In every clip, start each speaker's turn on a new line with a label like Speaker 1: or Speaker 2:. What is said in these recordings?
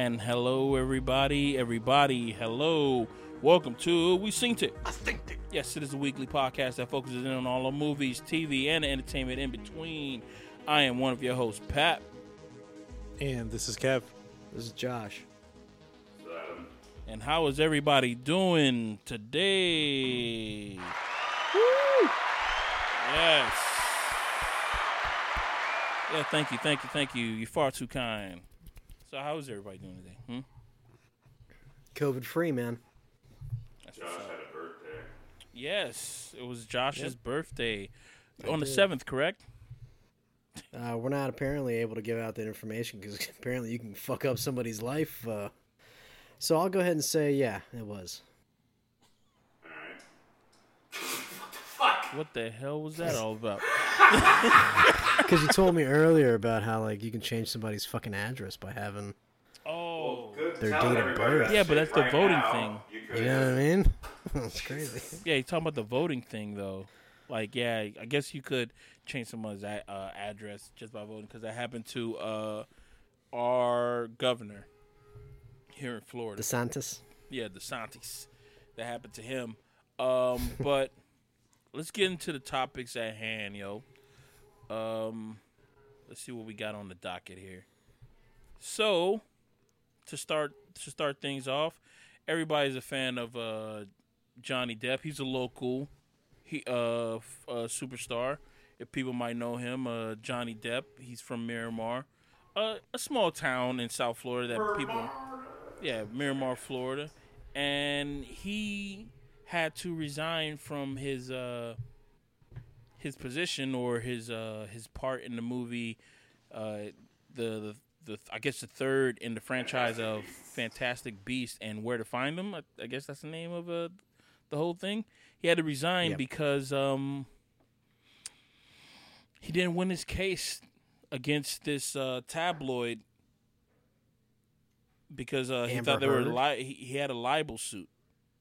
Speaker 1: And hello, everybody, everybody, hello. Welcome to We Synced It.
Speaker 2: I think it.
Speaker 1: Yes, it is a weekly podcast that focuses in on all the movies, TV, and the entertainment in between. I am one of your hosts, Pat.
Speaker 3: And this is Kev.
Speaker 4: This is Josh.
Speaker 1: And how is everybody doing today? Yes. Yeah, thank you, thank you, thank you. You're far too kind. So, how is everybody doing today? Hmm?
Speaker 4: COVID free, man.
Speaker 1: That's what's up. Yes, it was Josh's birthday on the seventh, correct?
Speaker 4: Uh, we're not apparently able to give out that information because apparently you can fuck up somebody's life. Uh, so I'll go ahead and say, yeah, it was. All right.
Speaker 1: What the hell was that all about?
Speaker 4: Because you told me earlier about how like you can change somebody's fucking address by having,
Speaker 1: Oh,
Speaker 4: Their date of birth.
Speaker 1: Yeah, but that's the voting thing.
Speaker 4: you know what I mean? That's crazy.
Speaker 1: yeah, you're talking about the voting thing though. Like, yeah, I guess you could change someone's a- uh, address just by voting because that happened to uh, our governor here in Florida.
Speaker 4: DeSantis.
Speaker 1: yeah, DeSantis. That happened to him. Um, but let's get into the topics at hand, yo. Um, let's see what we got on the docket here. So, to start to start things off, everybody's a fan of uh, Johnny Depp. He's a local, he uh, uh superstar. If people might know him, uh, Johnny Depp. He's from Miramar, uh, a small town in South Florida that people yeah, Miramar, Florida, and he had to resign from his uh, his position or his uh, his part in the movie, uh, the, the the I guess the third in the franchise of Fantastic Beast and Where to Find Them. I, I guess that's the name of uh, the whole thing. He had to resign
Speaker 4: Yep.
Speaker 1: because um, he didn't win his case against this uh, tabloid because uh, he thought they were li- he had a libel suit,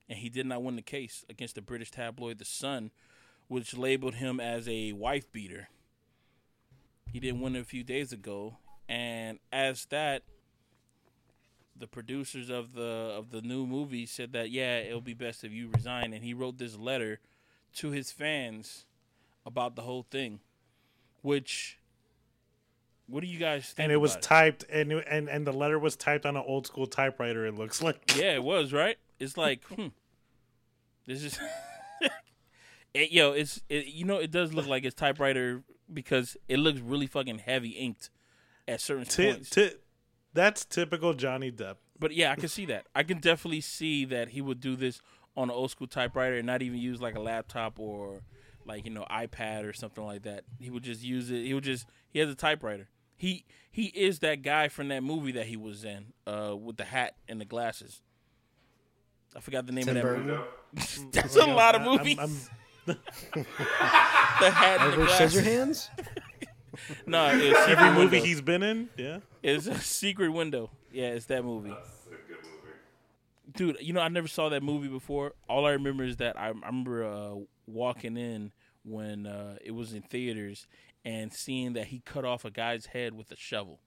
Speaker 1: and he did not win the case against the British tabloid The Sun, which labeled him as a wife beater. He didn't win it a few days ago, and as that, the producers of the of the new movie said that yeah, it'll be best if you resign, and he wrote this letter to his fans about the whole thing, which. What do you guys think?
Speaker 3: And it was typed, and, and and the letter was typed on an old school typewriter. It looks like.
Speaker 1: Yeah, it was right. It's like, hmm, this is, it, yo, it's it, you know, it does look like it's typewriter because it looks really fucking heavy inked at certain
Speaker 3: Ti-
Speaker 1: points.
Speaker 3: ti- that's typical Johnny Depp.
Speaker 1: But yeah, I can see that. I can definitely see that he would do this on an old school typewriter and not even use like a laptop or like you know iPad or something like that. He would just use it. He would just he has a typewriter. He he is that guy from that movie that he was in uh, with the hat and the glasses. I forgot the name
Speaker 4: Tim
Speaker 1: of that
Speaker 4: Burton.
Speaker 1: movie. That's a lot of
Speaker 3: I- I'm-
Speaker 1: movies.
Speaker 3: I'm-
Speaker 1: the hat and the
Speaker 4: Edward
Speaker 1: glasses.
Speaker 4: Scissorhands?
Speaker 1: No, it's
Speaker 3: every
Speaker 1: Secret
Speaker 3: movie
Speaker 1: Window.
Speaker 3: he's been in, yeah.
Speaker 1: It's a Secret Window. Yeah, it's that movie. Secret movie. Dude, you know I never saw that movie before. All I remember is that I, I remember uh, walking in when uh, it was in theaters and seeing that he cut off a guy's head with a shovel.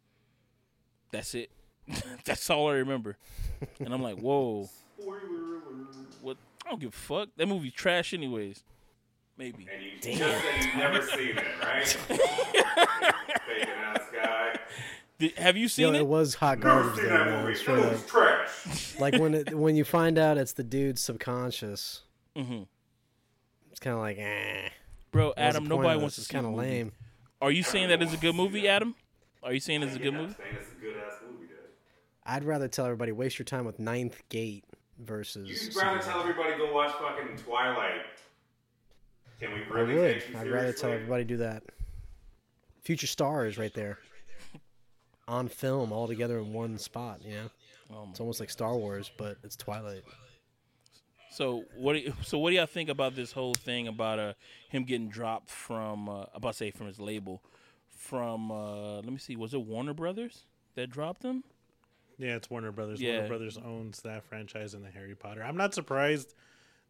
Speaker 1: That's it. That's all I remember. And I'm like, whoa. What? I don't give a fuck. That movie's trash, anyways. Maybe.
Speaker 2: And you just said you've never seen it, right? Faking ass guy.
Speaker 1: Did, have you
Speaker 4: Yo,
Speaker 1: seen
Speaker 4: it
Speaker 1: it?
Speaker 4: was hot
Speaker 2: Never
Speaker 4: garbage
Speaker 2: seen
Speaker 4: though,
Speaker 2: that
Speaker 4: man.
Speaker 2: movie. That
Speaker 4: Straight up.
Speaker 2: movie's trash.
Speaker 4: Like when it, when you find out it's the dude's subconscious,
Speaker 1: Mm-hmm.
Speaker 4: it's kind of like, eh.
Speaker 1: Bro, Adam,
Speaker 4: point
Speaker 1: nobody wants
Speaker 4: this?
Speaker 1: to
Speaker 4: It's
Speaker 1: see the
Speaker 4: kind of
Speaker 1: movie.
Speaker 4: lame.
Speaker 1: Are you saying that it's a good movie, Adam? Are you saying it's a good movie?
Speaker 2: I'm saying it's a good ass movie, dude.
Speaker 4: I'd rather tell everybody waste your time with Ninth Gate versus.
Speaker 2: You'd rather tell everybody go watch fucking Twilight. Can we
Speaker 4: I
Speaker 2: really
Speaker 4: would.
Speaker 2: take you
Speaker 4: I'd rather tell everybody do that. Future stars right there, on film, all together in one spot. You know,
Speaker 1: Oh
Speaker 4: it's almost like Star Wars, but it's Twilight.
Speaker 1: So what? Do you, so what do y'all think about this whole thing about uh him getting dropped from? Uh, I'm about to say from his label, from uh let me see, was it Warner Brothers that dropped him?
Speaker 3: Yeah, it's Warner Brothers.
Speaker 1: Yeah.
Speaker 3: Warner Brothers owns that franchise and the Harry Potter. I'm not surprised.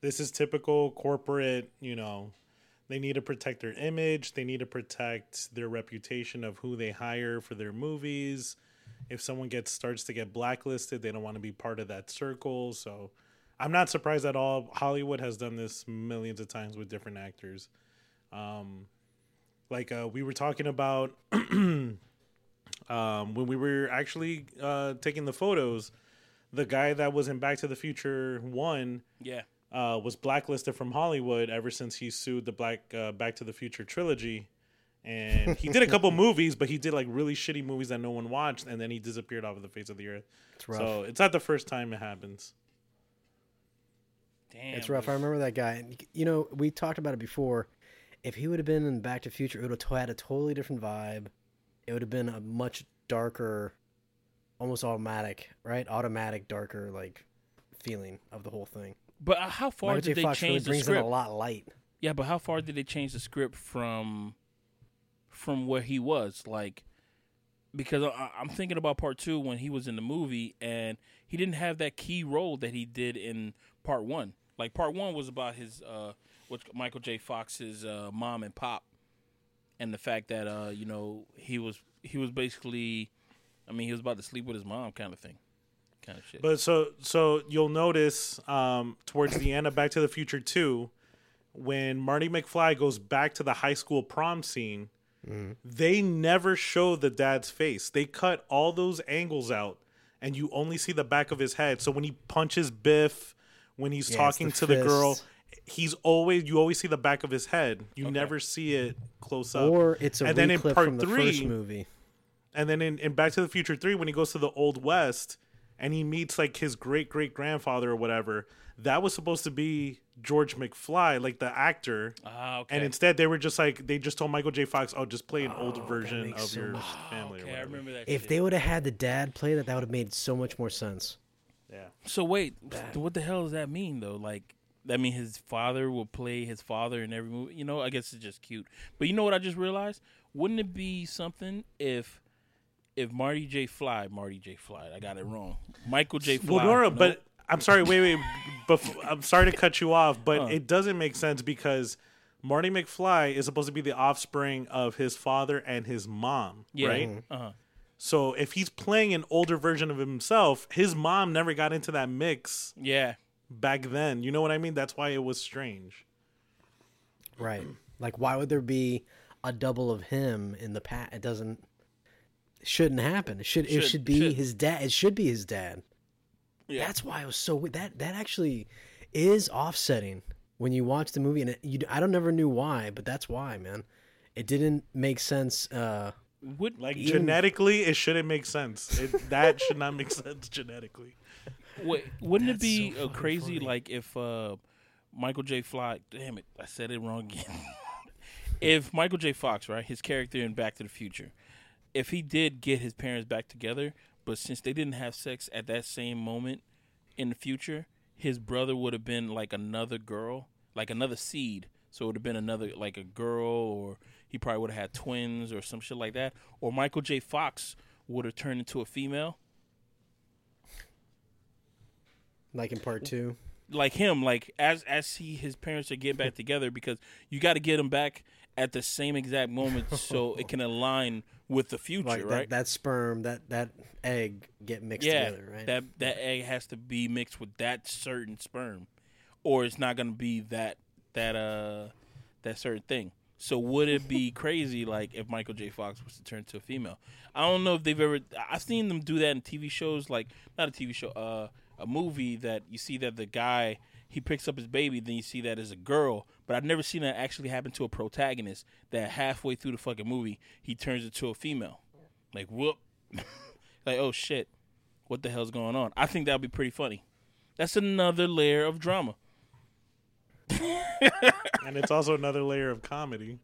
Speaker 3: This is typical corporate, you know, they need to protect their image, they need to protect their reputation of who they hire for their movies. if someone gets starts to get blacklisted, they don't want to be part of that circle. So I'm not surprised at all. Hollywood has done this millions of times with different actors. Um, like uh, we were talking about um, when we were actually uh, taking the photos. The guy that was in Back to the Future one
Speaker 1: Yeah.
Speaker 3: uh, was blacklisted from Hollywood ever since he sued the Black uh, Back to the Future trilogy. And he did a couple movies, but he did like really shitty movies that no one watched, and then he disappeared off of the face of the earth.
Speaker 4: It's rough.
Speaker 3: So it's not the first time it happens.
Speaker 1: Damn.
Speaker 4: It's rough. I remember that guy. And, You know, we talked about it before. If he would have been in Back to the Future, it would have had a totally different vibe. It would have been a much darker, almost automatic, right? Automatic, darker, like feeling of the whole thing.
Speaker 1: But uh, how far
Speaker 4: Michael
Speaker 1: did
Speaker 4: J.
Speaker 1: they
Speaker 4: Fox really
Speaker 1: change the
Speaker 4: script? a lot light.
Speaker 1: Yeah, but how far did they change the script from from where he was? Like, because I, I'm thinking about part two when he was in the movie and he didn't have that key role that he did in part one. Like part one was about his uh, what Michael J. Fox's uh, mom and pop, and the fact that uh, you know he was he was basically, I mean, he was about to sleep with his mom, kind of thing, kind of shit.
Speaker 3: But so so you'll notice um, towards the end of Back to the Future 2, when Marty McFly goes back to the high school prom scene, they never show the dad's face. They cut all those angles out, and you only see the back of his head. So when he punches Biff, when he's
Speaker 4: Yeah,
Speaker 3: talking
Speaker 4: the
Speaker 3: to the girl,
Speaker 4: fists.
Speaker 3: He's always you always see the back of his head. You never see it close up.
Speaker 4: Or it's a
Speaker 3: and then in part
Speaker 4: from the
Speaker 3: three,
Speaker 4: first movie.
Speaker 3: and then in, in Back to the Future 3, when he goes to the Old West and he meets like his great great grandfather or whatever, that was supposed to be George McFly, like the actor.
Speaker 1: ah, okay.
Speaker 3: And instead, they were just like, they just told Michael J. Fox, oh, just play an old version of
Speaker 4: so
Speaker 3: your
Speaker 4: much-
Speaker 3: family or
Speaker 1: okay, I remember that.
Speaker 4: If
Speaker 1: shit.
Speaker 4: they would have had the dad play that, that would have made so much more sense.
Speaker 3: Yeah.
Speaker 1: So wait, what the hell does that mean though? Like that mean his father will play his father in every movie? You know, I guess it's just cute. But you know what I just realized? Wouldn't it be something if if Marty J. Fly, Marty J. Fly, I got it wrong. Michael J. Fly.
Speaker 3: Well, Nora,
Speaker 1: no?
Speaker 3: but I'm sorry, wait, wait. I'm sorry to cut you off, but
Speaker 1: Huh.
Speaker 3: it doesn't make sense because Marty McFly is supposed to be the offspring of his father and his mom,
Speaker 1: yeah,
Speaker 3: right?
Speaker 1: Uh-huh.
Speaker 3: So if he's playing an older version of himself, his mom never got into that mix
Speaker 1: Yeah.
Speaker 3: Back then. You know what I mean? That's why it was strange.
Speaker 4: Right. Like, why would there be a double of him in the past? It doesn't. It shouldn't happen. It should. It
Speaker 1: Should-
Speaker 4: should be
Speaker 1: should.
Speaker 4: his dad. It should be his dad.
Speaker 1: Yeah.
Speaker 4: That's why I was so. That that actually is offsetting when you watch the movie, and it, you. I don't never knew why, but that's why, man. It didn't make sense. Uh,
Speaker 1: Would
Speaker 3: Like
Speaker 4: Even-
Speaker 3: genetically, it shouldn't make sense. It, that should not make sense genetically.
Speaker 1: Wait, wouldn't it be
Speaker 4: so
Speaker 1: uh, crazy
Speaker 4: funny.
Speaker 1: like if uh Michael J. Fox? damn it, I said it wrong again. if Michael J. Fox, right, his character in Back to the Future, if he did get his parents back together, but since they didn't have sex at that same moment in the future, his brother would have been like another girl, like another seed. So it would have been another like a girl, or he probably would have had twins or some shit like that. Or Michael J. Fox would have turned into a female.
Speaker 4: Like in part two.
Speaker 1: like him, like as as he his parents are getting back together because you got to get them back at the same exact moment so it can align with the future,
Speaker 4: Like
Speaker 1: right?
Speaker 4: that, that sperm, that that egg get mixed
Speaker 1: yeah,
Speaker 4: together, right?
Speaker 1: that that egg has to be mixed with that certain sperm, or it's not gonna be that that uh that certain thing. So would it be crazy like if Michael J. Fox was to turn to a female? I don't know if they've ever. I've seen them do that in TV shows, like not a TV show, uh, a movie that you see that the guy he picks up his baby, then you see that as a girl. But I've never seen that actually happen to a protagonist. That halfway through the fucking movie, he turns into a female. Like whoop, like oh shit, what the hell's going on? I think that would be pretty funny. That's another layer of drama.
Speaker 3: And it's also another layer of comedy.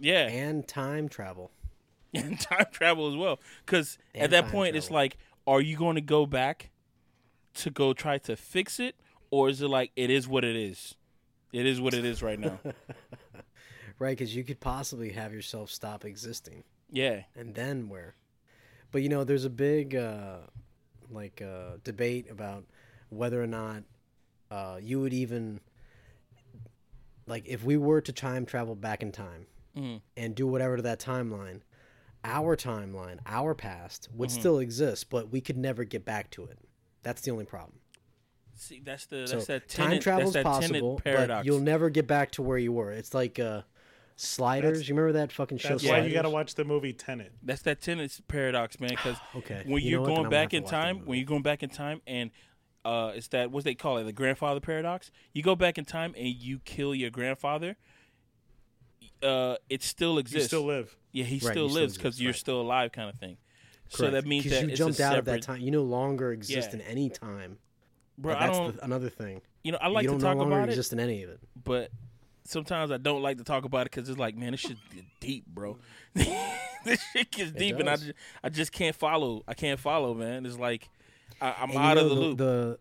Speaker 1: Yeah,
Speaker 4: and time travel.
Speaker 1: and time travel as well. Because at that
Speaker 4: time
Speaker 1: point, it's like, are you going to go back to go try to fix it, or is it like it is what it is? It is what it is right now.
Speaker 4: Right, because you could possibly have yourself stop existing,
Speaker 1: yeah,
Speaker 4: and then where? But you know, there's a big uh, like uh, debate about whether or not uh, you would even like if we were to time travel back in time
Speaker 1: Mhm.
Speaker 4: and do whatever to that timeline. our timeline, our past would
Speaker 1: Mm-hmm.
Speaker 4: still exist, but we could never get back to it. That's the only problem.
Speaker 1: See, that's the
Speaker 4: So
Speaker 1: that's that
Speaker 4: time travel is possible,
Speaker 1: paradox.
Speaker 4: but you'll never get back to where you were. It's like uh, Sliders.
Speaker 3: That's-
Speaker 4: you remember that fucking show?
Speaker 3: That's why you got to watch the movie Tenet.
Speaker 1: That's that Tenet's paradox, man. Because
Speaker 4: Okay,
Speaker 1: when
Speaker 4: you
Speaker 1: you're
Speaker 4: know
Speaker 1: going back in time, when you're going back in time, and uh, it's that what they call it, the grandfather paradox. You go back in time and you kill your grandfather. Uh, it still exists.
Speaker 3: You still live.
Speaker 1: yeah, he
Speaker 4: Right,
Speaker 1: still lives because
Speaker 4: exists,
Speaker 1: you're
Speaker 4: right.
Speaker 1: still alive, kind of thing. So that means
Speaker 4: 'Cause
Speaker 1: that
Speaker 4: you
Speaker 1: it's
Speaker 4: jumped
Speaker 1: a
Speaker 4: out
Speaker 1: separate,
Speaker 4: of that time. You no longer exist
Speaker 1: Yeah.
Speaker 4: in any time.
Speaker 1: bro.
Speaker 4: But
Speaker 1: I
Speaker 4: that's
Speaker 1: don't.
Speaker 4: the, another thing.
Speaker 1: you know, I like
Speaker 4: you
Speaker 1: to
Speaker 4: don't
Speaker 1: talk
Speaker 4: no longer
Speaker 1: about it,
Speaker 4: exist in any of it.
Speaker 1: but sometimes I don't like to talk about it because it's like, man, this shit get deep, bro. this shit gets deep, and I just, I just can't follow. I can't follow, man. It's like I, I'm
Speaker 4: And you
Speaker 1: out of
Speaker 4: know,
Speaker 1: the loop.
Speaker 4: The,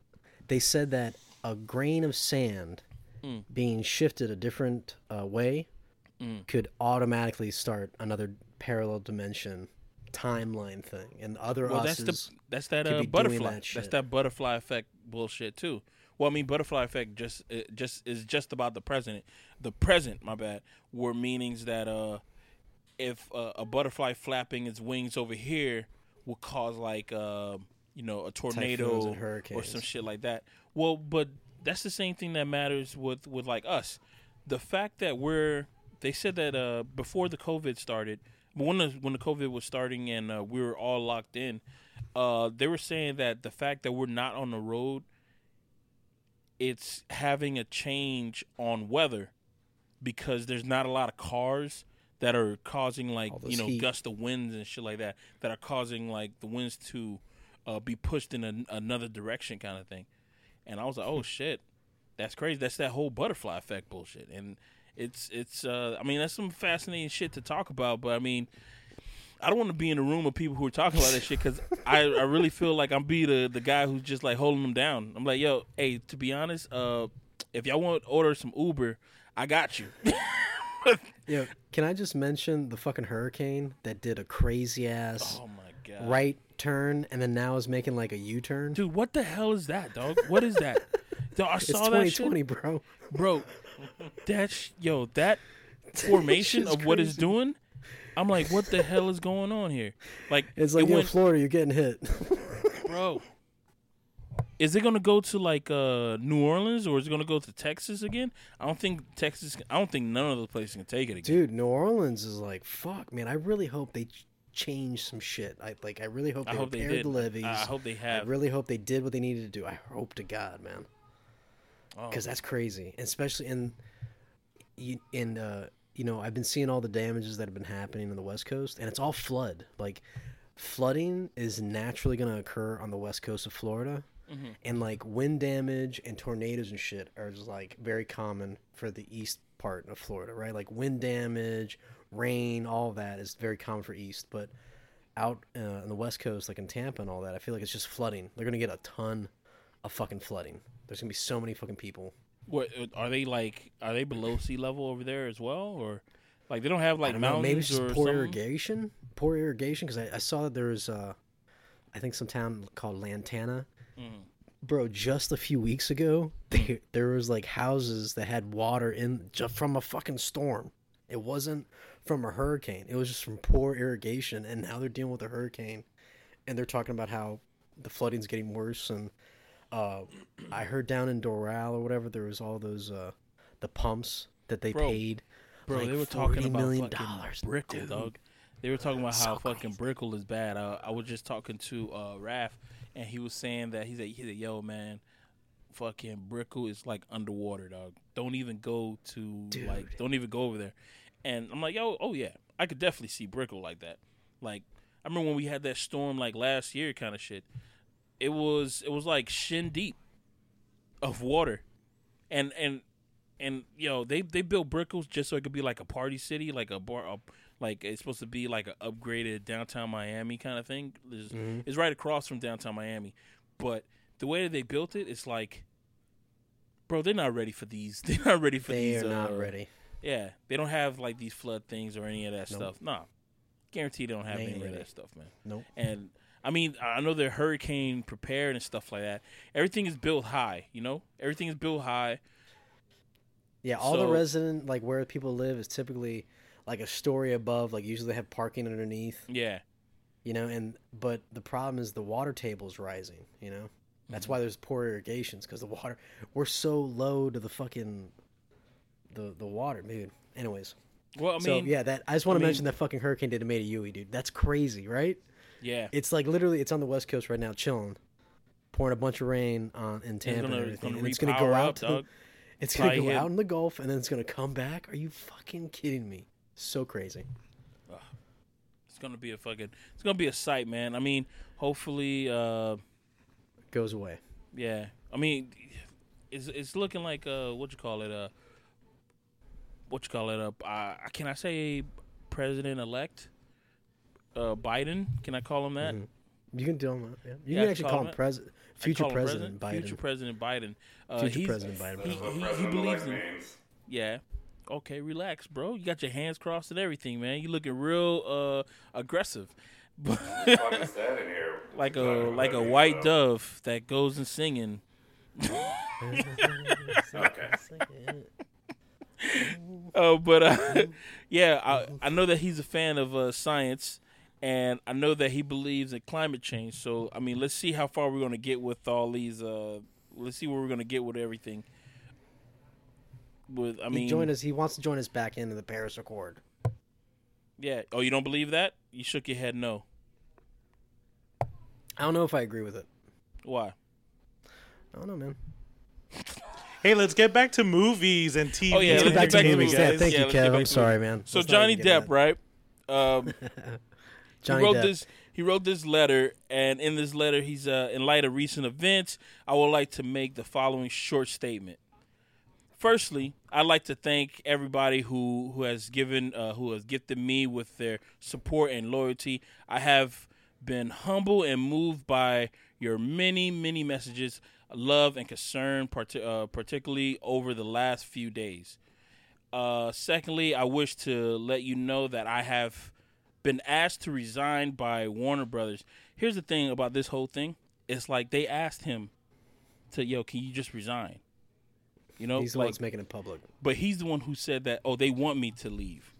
Speaker 4: they said that a grain of sand
Speaker 1: Mm.
Speaker 4: being shifted a different uh, way
Speaker 1: Mm.
Speaker 4: could automatically start another parallel dimension timeline thing, and other
Speaker 1: well, that's the that's that uh, butterfly.
Speaker 4: that
Speaker 1: that's that butterfly effect bullshit too. Well, I mean, butterfly effect just it just is just about the present. The present, my bad, were meanings that uh, if uh, a butterfly flapping its wings over here would cause like uh, you know a tornado or some shit like that. Well, but that's the same thing that matters with with like us. The fact that we're they said that uh, before the COVID started, when the when the COVID was starting and uh, we were all locked in, uh, they were saying that the fact that we're not on the road, it's having a change on weather because there's not a lot of cars that are causing like you know
Speaker 4: heat.
Speaker 1: gust of winds and shit like that that are causing like the winds to uh, be pushed in a, another direction kind of thing. And I was like, oh shit, that's crazy. That's that whole butterfly effect bullshit. And it's it's uh, I mean that's some fascinating shit to talk about. But I mean, I don't want to be in a room of people who are talking about that shit because I, I really feel like I'm be the the guy who's just like holding them down. I'm like, yo, hey, to be honest, uh, if y'all want to order some Uber, I got you.
Speaker 4: Yeah, can I just mention the fucking hurricane that did a crazy ass
Speaker 1: oh my god,
Speaker 4: right turn and then now is making like a U turn?
Speaker 1: dude, what the hell is that, dog? What is that? I
Speaker 4: It's
Speaker 1: saw that shit.
Speaker 4: 2020, bro.
Speaker 1: bro. That sh- yo, that formation of what it's doing. I'm like, what the hell is going on here? Like,
Speaker 4: It's like,
Speaker 1: it
Speaker 4: yo,
Speaker 1: went,
Speaker 4: Florida, you're getting hit.
Speaker 1: bro. Is it gonna go to like uh, New Orleans or is it gonna go to Texas again? I don't think Texas. I don't think none of those places can take it again.
Speaker 4: Dude, New Orleans is like, fuck, man. I really hope they ch- change some shit. I like. I really hope
Speaker 1: I
Speaker 4: they
Speaker 1: hope they
Speaker 4: repaired
Speaker 1: did.
Speaker 4: the levees.
Speaker 1: I I hope they have.
Speaker 4: I really hope they did what they needed to do. I hope to God, man,
Speaker 1: Oh,
Speaker 4: because that's crazy, and especially in you- in uh, you know I've been seeing all the damages that have been happening on the West Coast, and it's all flood. Like flooding is naturally going to occur on the west coast of Florida,
Speaker 1: Mm-hmm.
Speaker 4: and like wind damage and tornadoes and shit are just like very common for the east part of Florida, right? Like wind damage, rain, all that is very common for east, but out uh, on the west coast, like in Tampa and all that, I feel like it's just flooding. They're gonna get a ton of fucking flooding. There's gonna be so many fucking people.
Speaker 1: what are they like? Are they below sea level over there as well, or like they don't have like
Speaker 4: don't know,
Speaker 1: mountains
Speaker 4: maybe it's just
Speaker 1: or
Speaker 4: poor irrigation. Poor irrigation because I, I saw that there was, uh, I think, some town called Lantana.
Speaker 1: Mm.
Speaker 4: Bro, just a few weeks ago, there, there was like houses that had water in just from a fucking storm. It wasn't from a hurricane. It was just from poor irrigation, and now they're dealing with a hurricane, and they're talking about how the flooding's getting worse. And uh, I heard down in Doral or whatever, there was all those uh, the pumps that they
Speaker 1: Bro,
Speaker 4: paid.
Speaker 1: Bro,
Speaker 4: like
Speaker 1: they were talking about
Speaker 4: million dollars,
Speaker 1: Brickell,
Speaker 4: dude.
Speaker 1: dog. They were talking about how
Speaker 4: So
Speaker 1: fucking. Brickell is bad. Uh, I was just talking to uh, Raph, and he was saying that he's like, he's like, yo, man, fucking Brickell is like underwater, dog. Don't even go to
Speaker 4: Dude.
Speaker 1: like, don't even go over there. And I'm like, yo, oh yeah, I could definitely see Brickell like that. Like, I remember when we had that storm like last year, kind of shit. It was it was like shin deep of water, and and and yo, they they built Brickells just so it could be like a party city, like a bar, a, like it's supposed to be like an upgraded downtown Miami kind of thing. It's,
Speaker 4: Mm-hmm.
Speaker 1: it's right across from downtown Miami, but the way that they built it, it's like, bro, they're not ready for these. They're not ready for
Speaker 4: They
Speaker 1: these.
Speaker 4: are not
Speaker 1: uh,
Speaker 4: ready.
Speaker 1: Yeah, they don't have like these flood things or any of that
Speaker 4: Nope.
Speaker 1: stuff. Nah, guarantee they don't have
Speaker 4: They
Speaker 1: any of that stuff, man.
Speaker 4: Nope.
Speaker 1: And I mean, I know they're hurricane prepared and stuff like that. Everything is built high, you know. Everything is built high.
Speaker 4: Yeah, all the resident like where people live is typically like a story above. Like usually they have parking underneath,
Speaker 1: Yeah.
Speaker 4: you know. And but the problem is the water table is rising. You know, that's
Speaker 1: Mm-hmm.
Speaker 4: why there's poor irrigations because the water we're so low to the fucking the the water, dude. Anyways,
Speaker 1: Well, I
Speaker 4: so
Speaker 1: mean,
Speaker 4: yeah, that I just want to mention that fucking hurricane did Made a Yui, dude. That's crazy, right?
Speaker 1: Yeah.
Speaker 4: It's like literally, it's on the west coast right now, chilling, pouring a bunch of rain on in Tampa
Speaker 1: gonna,
Speaker 4: and
Speaker 1: it's
Speaker 4: everything,
Speaker 1: gonna
Speaker 4: and it's gonna go out.
Speaker 1: up,
Speaker 4: to
Speaker 1: dog.
Speaker 4: it's gonna
Speaker 1: Probably
Speaker 4: go
Speaker 1: hit-
Speaker 4: out in the Gulf, and then it's gonna come back. Are you fucking kidding me? So crazy.
Speaker 1: It's gonna be a fucking. It's gonna be a sight, man. I mean, hopefully, uh,
Speaker 4: Goes away.
Speaker 1: yeah. I mean, it's it's looking like uh, what you call it, uh, what you call it, uh, uh can I say president elect, uh, Biden? Can I call him that?
Speaker 4: Mhm. You can tell him. Yeah. You
Speaker 1: Yeah,
Speaker 4: can actually
Speaker 1: call
Speaker 4: call
Speaker 1: him
Speaker 4: him president, future
Speaker 1: call him
Speaker 4: president, Biden.
Speaker 1: Future President Biden. Uh,
Speaker 4: Future President Biden.
Speaker 2: That's what
Speaker 1: he- he believes
Speaker 2: elect
Speaker 1: in-
Speaker 2: means.
Speaker 1: Yeah. Okay, relax, bro. You got your hands crossed and everything, man. You looking real uh aggressive. But
Speaker 2: Fuck is that in here?
Speaker 1: like a like a white
Speaker 2: means,
Speaker 1: dove that goes and singing.
Speaker 2: Okay.
Speaker 1: Oh, but uh, yeah, I, I know that he's a fan of uh, science, and I know that he believes in climate change. So, I mean, let's see how far we're gonna get with all these. Uh, let's see where we're gonna get with everything. With I
Speaker 4: he
Speaker 1: mean,
Speaker 4: joined us. He wants to join us back into the Paris Accord.
Speaker 1: yeah. Oh, you don't believe that? You shook your head no.
Speaker 4: I don't know if I agree with it.
Speaker 1: Why?
Speaker 4: I don't know, man.
Speaker 3: Hey, let's get back to movies and TV.
Speaker 1: Oh, yeah,
Speaker 3: and
Speaker 1: let's get back to movies.
Speaker 4: Yeah, thank
Speaker 1: Yeah,
Speaker 4: you,
Speaker 1: let's
Speaker 4: Kev. I'm sorry, man.
Speaker 1: So
Speaker 4: Let's
Speaker 1: Johnny Depp, right? Um,
Speaker 4: that.
Speaker 1: he wrote
Speaker 4: Depp.
Speaker 1: this. He wrote this letter, and in this letter, he's uh, in light of recent events. I would like to make the following short statement. Firstly, I'd like to thank everybody who who has given uh, who has gifted me with their support and loyalty. I have been humble and moved by your many many messages, love and concern, part- uh, particularly over the last few days. Uh, secondly, I wish to let you know that I have been asked to resign by Warner Brothers. Here's the thing about this whole thing: it's like they asked him to, "Yo, can you just resign?" You know,
Speaker 4: He's the
Speaker 1: like,
Speaker 4: one that's making it public.
Speaker 1: but he's the one who said that. Oh, they want me to leave.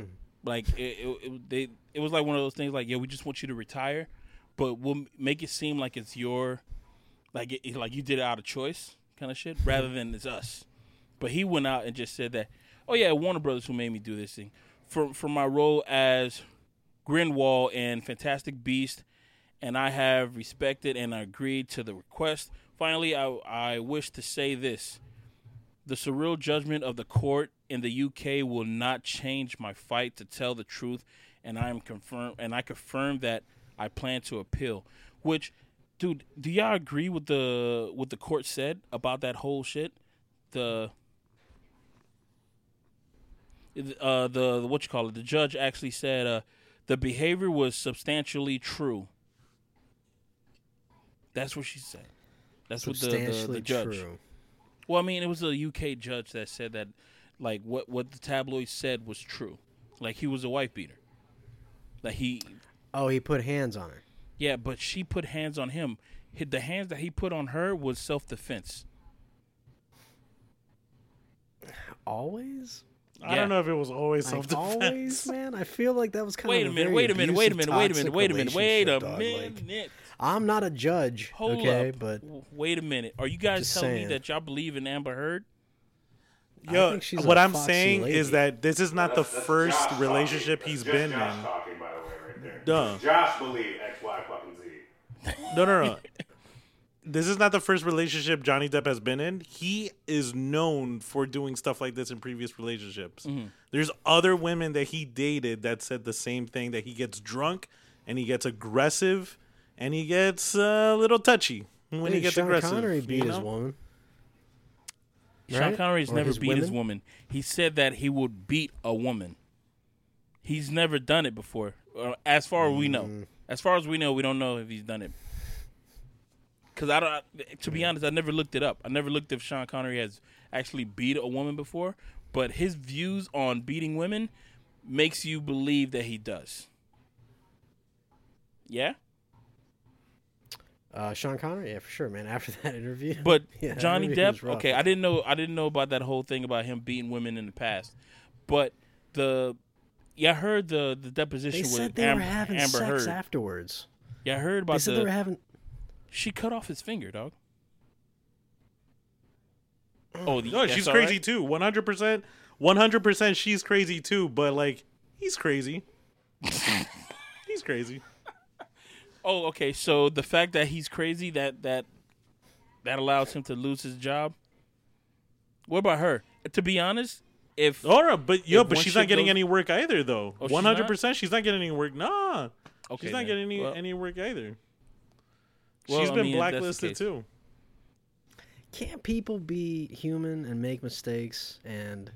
Speaker 1: Mm-hmm. Like it, it, it, they, it was like one of those things. Like, yeah, we just want you to retire, but we'll make it seem like it's your, like, it, like you did it out of choice, kind of shit, rather mm-hmm. than it's us. But he went out and just said that. Oh yeah, Warner Brothers who made me do this thing for for my role as Grindelwald in Fantastic Beast, and I have respected and agreed to the request. Finally, I, I wish to say this. The surreal judgment of the court in the UK will not change my fight to tell the truth, and I am confirm and I confirm that I plan to appeal. Which, dude, do y'all agree with the what the court said about that whole shit? The uh the, the what you call it? The judge actually said uh the behavior was substantially true. That's what she said. That's what the, the, the judge.
Speaker 4: true.
Speaker 1: Well, I mean, it was a UK judge that said that, like, what what the tabloid said was true. Like, he was a wife beater. Like he,
Speaker 4: Oh, he put hands on her.
Speaker 1: yeah, but she put hands on him. Hi- The hands that he put on her was self defense.
Speaker 4: Always?
Speaker 3: I don't know if it was always
Speaker 4: Like,
Speaker 3: self
Speaker 4: always, man. I feel like that was kind of.
Speaker 1: Wait a minute,
Speaker 4: very
Speaker 1: wait a minute, wait a minute, wait a minute, wait a minute, wait a
Speaker 4: relationship, dog. Like,
Speaker 1: minute.
Speaker 4: I'm not a judge,
Speaker 1: Hold
Speaker 4: okay,
Speaker 1: up.
Speaker 4: but
Speaker 1: wait a minute. Are you guys
Speaker 4: Just
Speaker 1: telling me that y'all believe in Amber Heard?
Speaker 3: Yo,
Speaker 4: she's
Speaker 3: what I'm saying
Speaker 4: lady.
Speaker 3: is that this is not the
Speaker 2: That's- that's
Speaker 3: first
Speaker 2: Josh
Speaker 3: relationship
Speaker 2: That's
Speaker 3: he's
Speaker 2: just
Speaker 3: been
Speaker 2: Josh
Speaker 3: in.
Speaker 2: talking, by the way, right there.
Speaker 3: Duh.
Speaker 2: Josh believe X, Y, fucking Z.
Speaker 3: No, no, no. this is not the first relationship Johnny Depp has been in. He is known for doing stuff like this in previous relationships. There's other women that he dated that said the same thing that he gets drunk and he gets aggressive and he gets uh, a little touchy when he
Speaker 4: Hey,
Speaker 3: gets
Speaker 4: Sean
Speaker 3: aggressive.
Speaker 4: Connery
Speaker 3: you
Speaker 4: beat his
Speaker 3: know?
Speaker 4: woman.
Speaker 1: Sean
Speaker 4: Right?
Speaker 1: Connery's
Speaker 4: Or
Speaker 1: never
Speaker 4: his
Speaker 1: beat his woman. He said that he would beat a woman. He's never done it before, as far as we know.
Speaker 4: Mm.
Speaker 1: As far as we know, we don't know if he's done it. Because I don't. To be honest, I never looked it up. I never looked if Sean Connery has actually beat a woman before. But his views on beating women makes you believe that he does. Yeah,
Speaker 4: Uh, Sean Connery, yeah, for sure, man. After that interview,
Speaker 1: but
Speaker 4: Yeah,
Speaker 1: Johnny Depp. Okay, I didn't know. I didn't know about that whole thing about him beating women in the past. But the yeah, I heard the the deposition
Speaker 4: They
Speaker 1: deposition
Speaker 4: said
Speaker 1: with
Speaker 4: they
Speaker 1: Am-
Speaker 4: were having
Speaker 1: Amber
Speaker 4: sex
Speaker 1: Heard.
Speaker 4: afterwards.
Speaker 1: yeah, I heard about They
Speaker 4: said
Speaker 1: the
Speaker 4: they were having.
Speaker 1: She cut off his finger, dog. Oh,
Speaker 3: No,
Speaker 1: that's
Speaker 3: she's crazy
Speaker 1: right?
Speaker 3: too. One hundred percent, one hundred percent. She's crazy too. But like, he's crazy. he's crazy.
Speaker 1: Oh, okay. So the fact that he's crazy that that that allows him to lose his job. What about her? To be honest, if
Speaker 3: All right, but yo, but she's not getting
Speaker 1: goes-
Speaker 3: any work either, though.
Speaker 1: Oh, she's
Speaker 3: One
Speaker 1: not?
Speaker 3: hundred percent, she's not getting any work. Nah,
Speaker 1: okay,
Speaker 3: she's not
Speaker 1: then.
Speaker 3: getting any
Speaker 1: Well-
Speaker 3: any work either.
Speaker 1: Well,
Speaker 3: she's
Speaker 1: I
Speaker 3: been
Speaker 1: mean, if that's the
Speaker 3: blacklisted too.
Speaker 4: Can't people be human and make mistakes and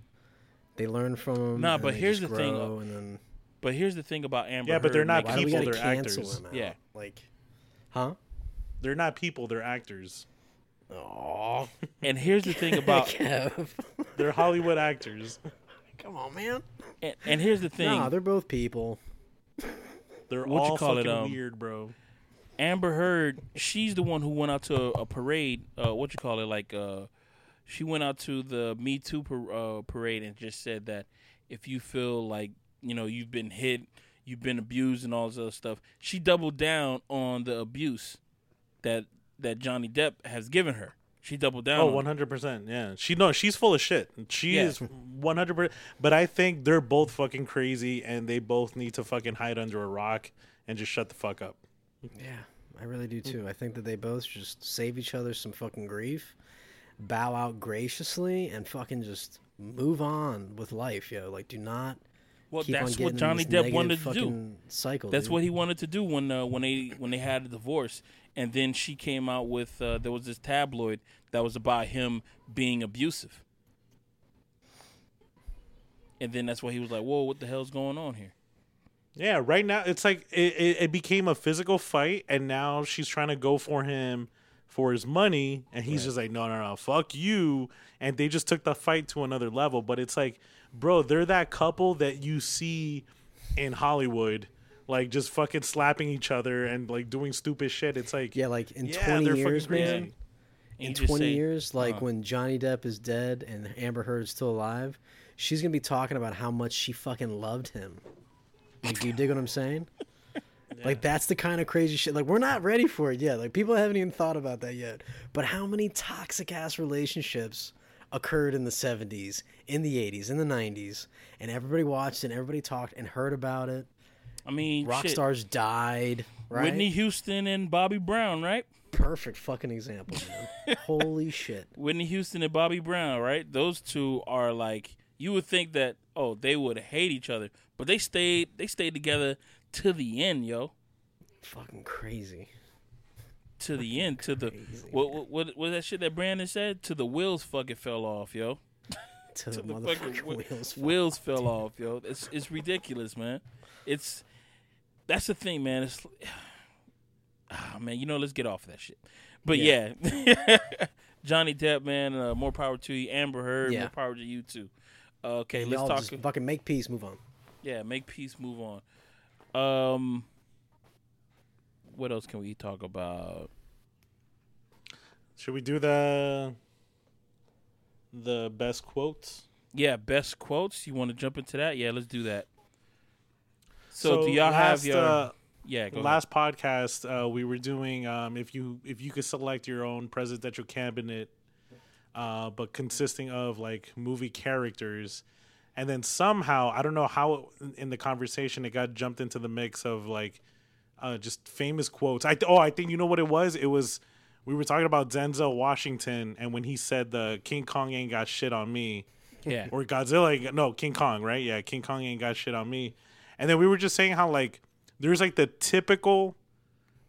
Speaker 4: they learn from them?
Speaker 1: Nah, but
Speaker 4: they
Speaker 1: here's
Speaker 4: just
Speaker 1: the thing,
Speaker 4: grow then
Speaker 1: But here's the thing about Amber.
Speaker 3: Yeah, but they're not
Speaker 4: why
Speaker 3: people, they're actors.
Speaker 4: them out?
Speaker 1: Yeah.
Speaker 4: like, huh?
Speaker 3: They're not people. They're actors.
Speaker 4: Oh,
Speaker 1: And here's the thing about
Speaker 4: Kev.
Speaker 3: They're Hollywood actors.
Speaker 4: Come on, man.
Speaker 1: and, and here's the thing.
Speaker 4: Nah, they're both people.
Speaker 3: They're
Speaker 1: What you
Speaker 3: all
Speaker 1: call it,
Speaker 3: fucking
Speaker 1: um,
Speaker 3: weird, bro.
Speaker 1: Amber Heard, she's the one who went out to a, a parade. Uh, what you call it? Like, uh, she went out to the Me Too par- uh, parade and just said that if you feel like you know you've been hit, you've been abused, and all this other stuff, she doubled down on the abuse that that Johnny Depp has given her. She doubled down.
Speaker 3: Oh, one hundred percent. Yeah, she no, she's full of shit. She
Speaker 1: Yeah.
Speaker 3: is one hundred percent. But I think they're both fucking crazy, and they both need to fucking hide under a rock and just shut the fuck up.
Speaker 4: Yeah, I really do too. I think that they both just save each other some fucking grief, bow out graciously, and fucking just move on with life, yo. Like, do not
Speaker 1: Well, that's what Johnny Depp wanted to do.
Speaker 4: Cycle.
Speaker 1: That's
Speaker 4: dude.
Speaker 1: what he wanted to do when uh, when they when they had a divorce, and then she came out with uh, there was this tabloid that was about him being abusive, and then that's why he was like, "Whoa, what the hell's going on here?"
Speaker 3: Yeah, right now it's like it, it, it became a physical fight, and now she's trying to go for him for his money, and he's just like, no, no, no, fuck you. And they just took the fight to another level. But it's like, bro, they're that couple that you see in Hollywood, like just fucking slapping each other and like doing stupid shit. It's like,
Speaker 4: Yeah, like in
Speaker 3: Yeah,
Speaker 4: 20 years,
Speaker 3: fucking crazy.
Speaker 4: man. In 20
Speaker 1: say,
Speaker 4: years, like
Speaker 1: uh,
Speaker 4: when Johnny Depp is dead and Amber Heard is still alive, she's gonna be talking about how much she fucking loved him. Like, do you dig what I'm saying? Like that's the kind of crazy shit. Like we're not ready for it yet. Like people haven't even thought about that yet. But how many toxic ass relationships occurred in the 70s, in the 80s, in the 90s, and everybody watched and everybody talked and heard about it.
Speaker 1: I mean,
Speaker 4: Rock
Speaker 1: shit,
Speaker 4: stars died. Right?
Speaker 1: Whitney Houston and Bobby Brown, right?
Speaker 4: Perfect fucking example, man. Holy shit.
Speaker 1: Whitney Houston and Bobby Brown, right? Those two are like you would think that oh they would hate each other, but they stayed they stayed together to the end, yo.
Speaker 4: Fucking crazy.
Speaker 1: To the end, to the what what what that shit that Brandon said? To the wheels fucking fell off, yo.
Speaker 4: To the
Speaker 1: the fucking
Speaker 4: wheels.
Speaker 1: Wheels fell off, yo. It's it's ridiculous, man. It's that's the thing, man. It's ah man, you know, let's get off of that shit. But yeah, Johnny Depp, man, uh, more power to you. Amber Heard,
Speaker 4: Yeah.
Speaker 1: more power to you too. Uh, okay, let's talk.
Speaker 4: fucking make peace, move on.
Speaker 1: Yeah, make peace, move on. Um, what else can we talk about?
Speaker 3: should we do the the best quotes?
Speaker 1: Yeah, best quotes. You want to jump into that? Yeah, let's do that. So, do y'all have
Speaker 3: last,
Speaker 1: your?
Speaker 3: uh,
Speaker 1: yeah, go ahead.
Speaker 3: last podcast uh, we were doing um, if you if you could select your own presidential cabinet uh, but consisting of like movie characters and then somehow i don't know how it, in the conversation it got jumped into the mix of like uh, just famous quotes i oh i think you know what it was it was we were talking about denzel washington and when he said the king kong ain't got shit on me
Speaker 1: Yeah,
Speaker 3: or Godzilla. No, King Kong, right? Yeah, King Kong ain't got shit on me. And then we were just saying how like there's like the typical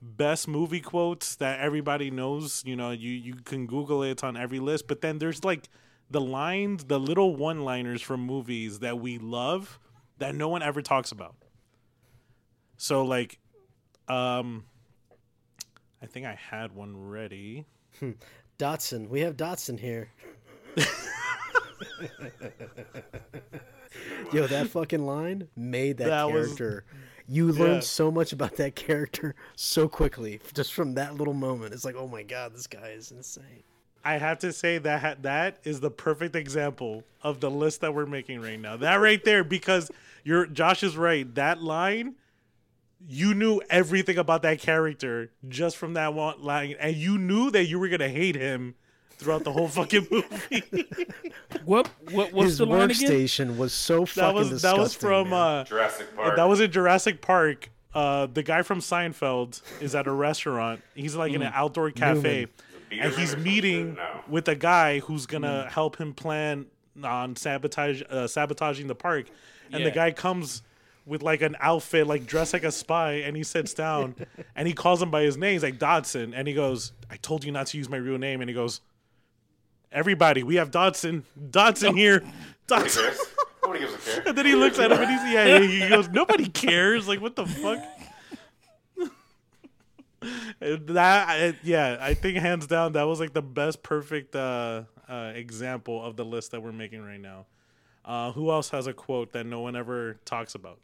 Speaker 3: best movie quotes that everybody knows. You know, you you can Google it it's on every list. But then there's like the lines, the little one-liners from movies that we love that no one ever talks about. So like, um, I think I had one ready.
Speaker 4: Dodson, we have Dodson here. Yo, that fucking line made that,
Speaker 3: That was-
Speaker 4: character. you learn
Speaker 3: Yeah.
Speaker 4: so much about that character so quickly just from that little moment. It's like, oh my god, this guy is insane.
Speaker 3: I have to say that that is the perfect example of the list that we're making right now. That right there, because you're Josh is right. That line, you knew everything about that character just from that one line, and you knew that you were gonna hate him throughout the whole fucking movie.
Speaker 1: What? What? What's
Speaker 4: His
Speaker 1: the line again?
Speaker 4: workstation was so fucking
Speaker 3: that was that was from uh,
Speaker 2: Jurassic Park.
Speaker 3: that was in Jurassic Park. Uh, the guy from Seinfeld is at a restaurant. He's like in an outdoor cafe,
Speaker 2: Beater
Speaker 3: and he's
Speaker 2: Man or some
Speaker 3: meeting?
Speaker 2: No.
Speaker 3: with a guy who's gonna help him plan on sabotage uh, sabotaging the park. And the guy comes with like an outfit, like dressed like a spy, and he sits down and he calls him by his name. He's like Dodson, and he goes, "I told you not to use my real name." And he goes, "Everybody, we have Dodson, Dodson here, Dodson."
Speaker 2: Nobody gives a care.
Speaker 3: And then he looks at him and he's yeah, he goes, nobody cares. Like what the fuck? that yeah, I think hands down that was like the best perfect uh, uh, example of the list that we're making right now. Uh, who else has a quote that no one ever talks about?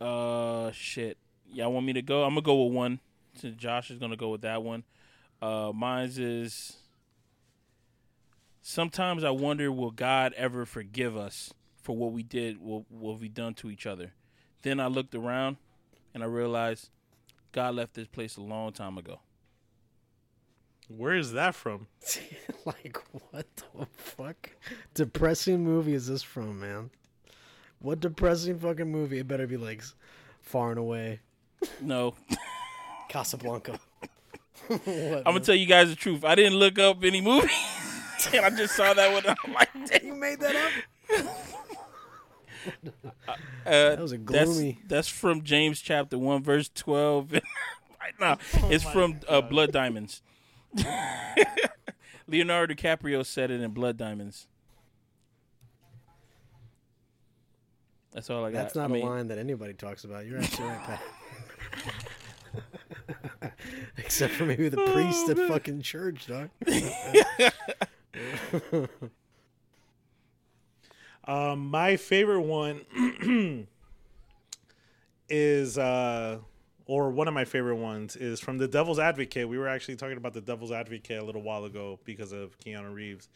Speaker 1: Uh, shit. Y'all want me to go? I'm gonna go with one. Josh is gonna go with that one. Uh, mine's is. Sometimes I wonder, will God ever forgive us for what we did, what, what we done to each other? Then I looked around, and I realized God left this place a long time ago.
Speaker 3: Where is that from?
Speaker 4: like what the fuck? Depressing movie is this from, man? What depressing fucking movie? It better be like far and away.
Speaker 1: No,
Speaker 4: Casablanca.
Speaker 1: I'm gonna tell you guys the truth. I didn't look up any movies, and I just saw that one. I'm like, damn.
Speaker 4: you made that up?
Speaker 1: Uh,
Speaker 4: That was a
Speaker 1: that's-
Speaker 4: gloomy-
Speaker 1: That's, from James chapter one, verse twelve. right now,
Speaker 3: Oh
Speaker 1: it's from uh, Blood Diamonds. Leonardo DiCaprio said it in Blood Diamonds. That's all I got.
Speaker 4: That's not
Speaker 1: I mean,
Speaker 4: a line that anybody talks about. You're actually right, Pat. Except for maybe the priest at fucking church, dog.
Speaker 3: Um, my favorite one is, uh, or one of my favorite ones is from The Devil's Advocate. We were actually talking about The Devil's Advocate a little while ago because of Keanu Reeves.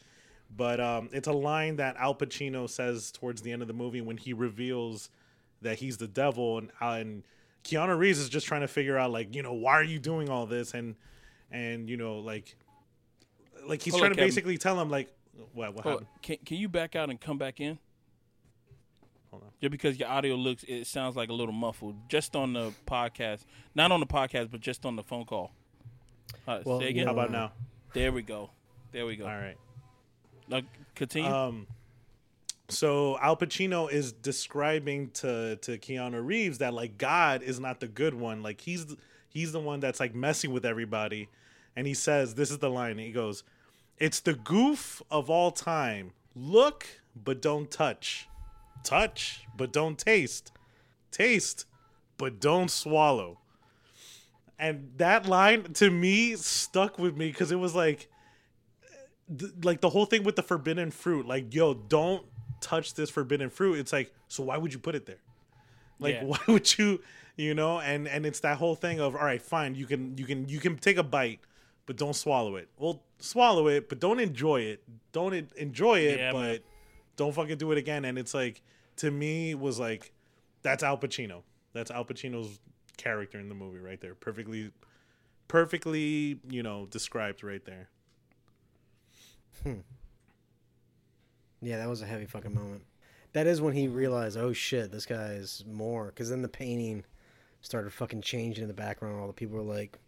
Speaker 3: But um, it's a line that Al Pacino says towards the end of the movie when he reveals that he's the devil, and uh, and Keanu Reeves is just trying to figure out like you know why are you doing all this, and and you know like like he's
Speaker 1: Hold
Speaker 3: trying to
Speaker 1: Kevin.
Speaker 3: basically tell him like what what happened?
Speaker 1: can can you back out and come back in?
Speaker 3: Hold on.
Speaker 1: Just because your audio looks, it sounds like a little muffled. Just on the podcast, not on the podcast, but just on the phone call.
Speaker 4: Well,
Speaker 1: say again.
Speaker 3: How about now?
Speaker 1: There we go. There we go.
Speaker 3: All right.
Speaker 1: Now, continue.
Speaker 3: Um, so Al Pacino is describing to to Keanu Reeves that like God is not the good one. Like he's he's the one that's like messing with everybody. And he says, "This is the line." He goes, "It's the goof of all time. Look, but don't touch. Touch, but don't taste. Taste, but don't swallow." And that line to me stuck with me because it was like th- like the whole thing with the forbidden fruit like yo don't touch this forbidden fruit it's like so why would you put it there like
Speaker 1: Yeah.
Speaker 3: why would you you know and and it's that whole thing of all right fine you can you can you can take a bite but don't swallow it well swallow it but don't enjoy it don't en- enjoy it
Speaker 1: Yeah,
Speaker 3: but
Speaker 1: man.
Speaker 3: don't fucking do it again and it's like to me was like that's al pacino that's al pacino's character in the movie right there perfectly perfectly you know described right there Hmm.
Speaker 4: Yeah, that was a heavy fucking moment. That is when he realized, oh shit, this guy is more. Because then the painting started fucking changing in the background. All the people were like,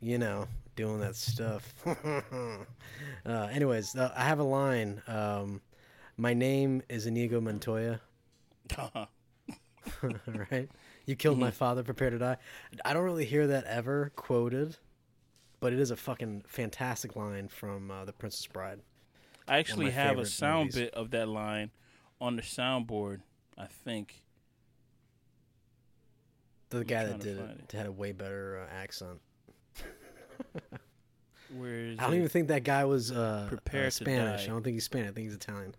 Speaker 4: you know, doing that stuff. uh, anyways, uh, I have a line. Um, My name is Inigo Montoya. right? You killed my father, prepare to die. I don't really hear that ever quoted, but it is a fucking fantastic line from uh, The Princess Bride.
Speaker 1: I actually have a sound
Speaker 4: movies.
Speaker 1: bit of that line on the soundboard. I think.
Speaker 4: The guy that did
Speaker 1: find
Speaker 4: it had a way better uh, accent.
Speaker 1: Where is
Speaker 4: I don't
Speaker 1: it?
Speaker 4: even think that guy was uh,
Speaker 1: Prepare
Speaker 4: uh,
Speaker 1: to
Speaker 4: Spanish.
Speaker 1: die.
Speaker 4: I don't think he's Spanish. I think he's Italian.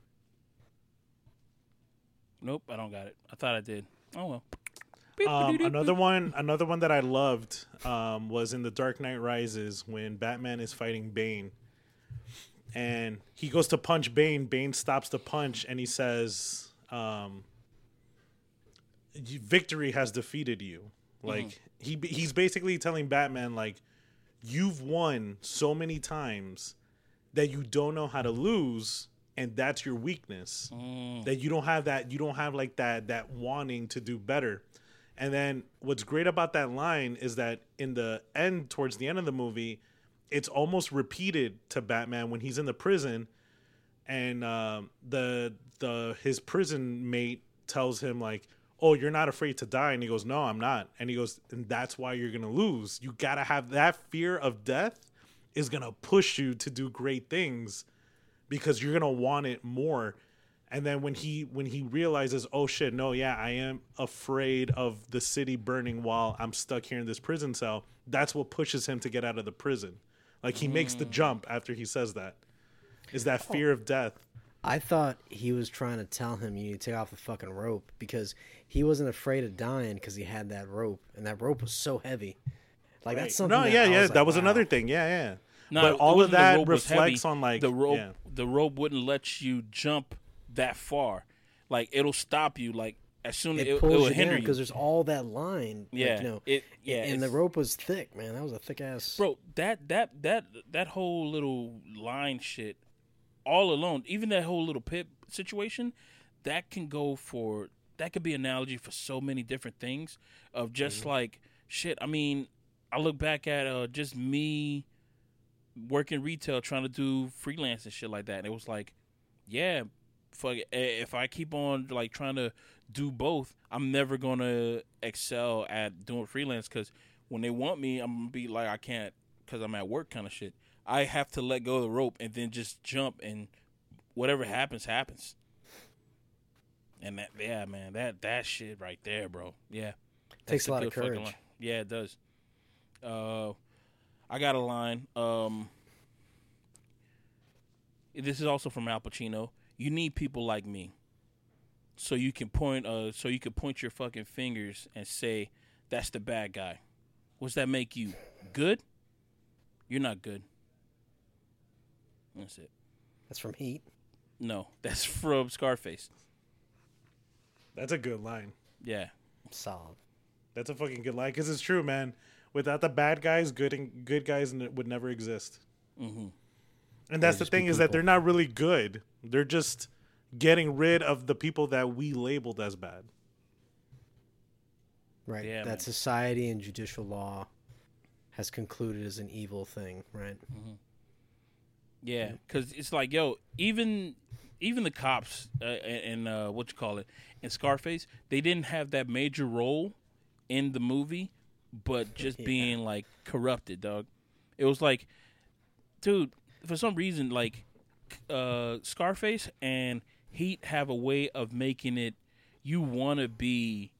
Speaker 1: Nope, I don't got it. I thought I did. Oh well.
Speaker 3: Um, another one, another one that I loved um, was in The Dark Knight Rises when Batman is fighting Bane, and he goes to punch Bane. Bane stops the punch, and he says, um, "Victory has defeated you." Like he he's basically telling Batman, like, "You've won so many times that you don't know how to lose." And that's your weakness. That you don't have that. You don't have like that. That wanting to do better. And then what's great about that line is that in the end, towards the end of the movie, it's almost repeated to Batman when he's in the prison, and um, the the his prison mate tells him like, "Oh, you're not afraid to die," and he goes, "No, I'm not." And he goes, "And that's why you're gonna lose. You gotta have that fear of death is gonna push you to do great things because you're gonna want it more." And then when he when he realizes, oh shit, no, yeah, I am afraid of the city burning while I'm stuck here in this prison cell. That's what pushes him to get out of the prison. Like he makes the mm. jump after he says that. Is that oh. fear of death?
Speaker 4: I thought he was trying to tell him you need to take off the fucking rope because he wasn't afraid of dying because he had that rope and that rope was so heavy. Like that's something.
Speaker 3: No,
Speaker 4: that
Speaker 3: yeah,
Speaker 4: I
Speaker 3: yeah,
Speaker 4: was
Speaker 3: that
Speaker 4: like,
Speaker 3: was
Speaker 4: wow.
Speaker 3: another thing. Yeah, yeah.
Speaker 1: No,
Speaker 3: but all of that reflects on like
Speaker 1: the rope.
Speaker 3: yeah.
Speaker 1: The rope wouldn't let you jump that far. Like it'll stop you. Like as soon as
Speaker 4: It
Speaker 1: it, it,
Speaker 4: pulls
Speaker 1: will
Speaker 4: you
Speaker 1: hinder
Speaker 4: down because there's all that line. like,
Speaker 1: Yeah,
Speaker 4: you know,
Speaker 1: it- yeah,
Speaker 4: and the rope was thick, man. That was a thick ass.
Speaker 1: bro that that that that whole little line shit all alone even that whole little pit situation that can go for that could be analogy for so many different things of just like shit i mean i look back at uh just me working retail trying to do freelance and shit like that and it was like yeah fuck it. If i keep on like trying to do both i'm never gonna excel at doing freelance because when they want me i'm gonna be like i can't because i'm at work kind of shit i have to let go of the rope and then just jump and whatever happens happens and that yeah man that that shit right there bro yeah
Speaker 4: Takes a lot of courage.
Speaker 1: yeah it does uh i got a line um this is also from Al Pacino. You need people like me, so you can point. Uh, so you can point your fucking fingers and say, "That's the bad guy." What's that make you? Good? You're not good. That's it.
Speaker 4: That's from Heat.
Speaker 1: No, that's from Scarface.
Speaker 3: That's a good line.
Speaker 1: Yeah,
Speaker 4: Solid.
Speaker 3: That's a fucking good line because it's true, man. Without the bad guys, good and good guys would never exist.
Speaker 1: Mm-hmm.
Speaker 3: And that's the thing is that they're not really good. They're just getting rid of the people that we labeled as bad.
Speaker 4: Right.
Speaker 1: Yeah,
Speaker 4: that
Speaker 1: man.
Speaker 4: society and judicial law has concluded as an evil thing, right?
Speaker 1: yeah. Because it's like, yo, even even the cops uh, and uh, what you call it in Scarface, they didn't have that major role in the movie, but just
Speaker 4: Yeah.
Speaker 1: being like corrupted, dog. It was like, dude, for some reason, like uh, Scarface and Heat have a way of making it you want to be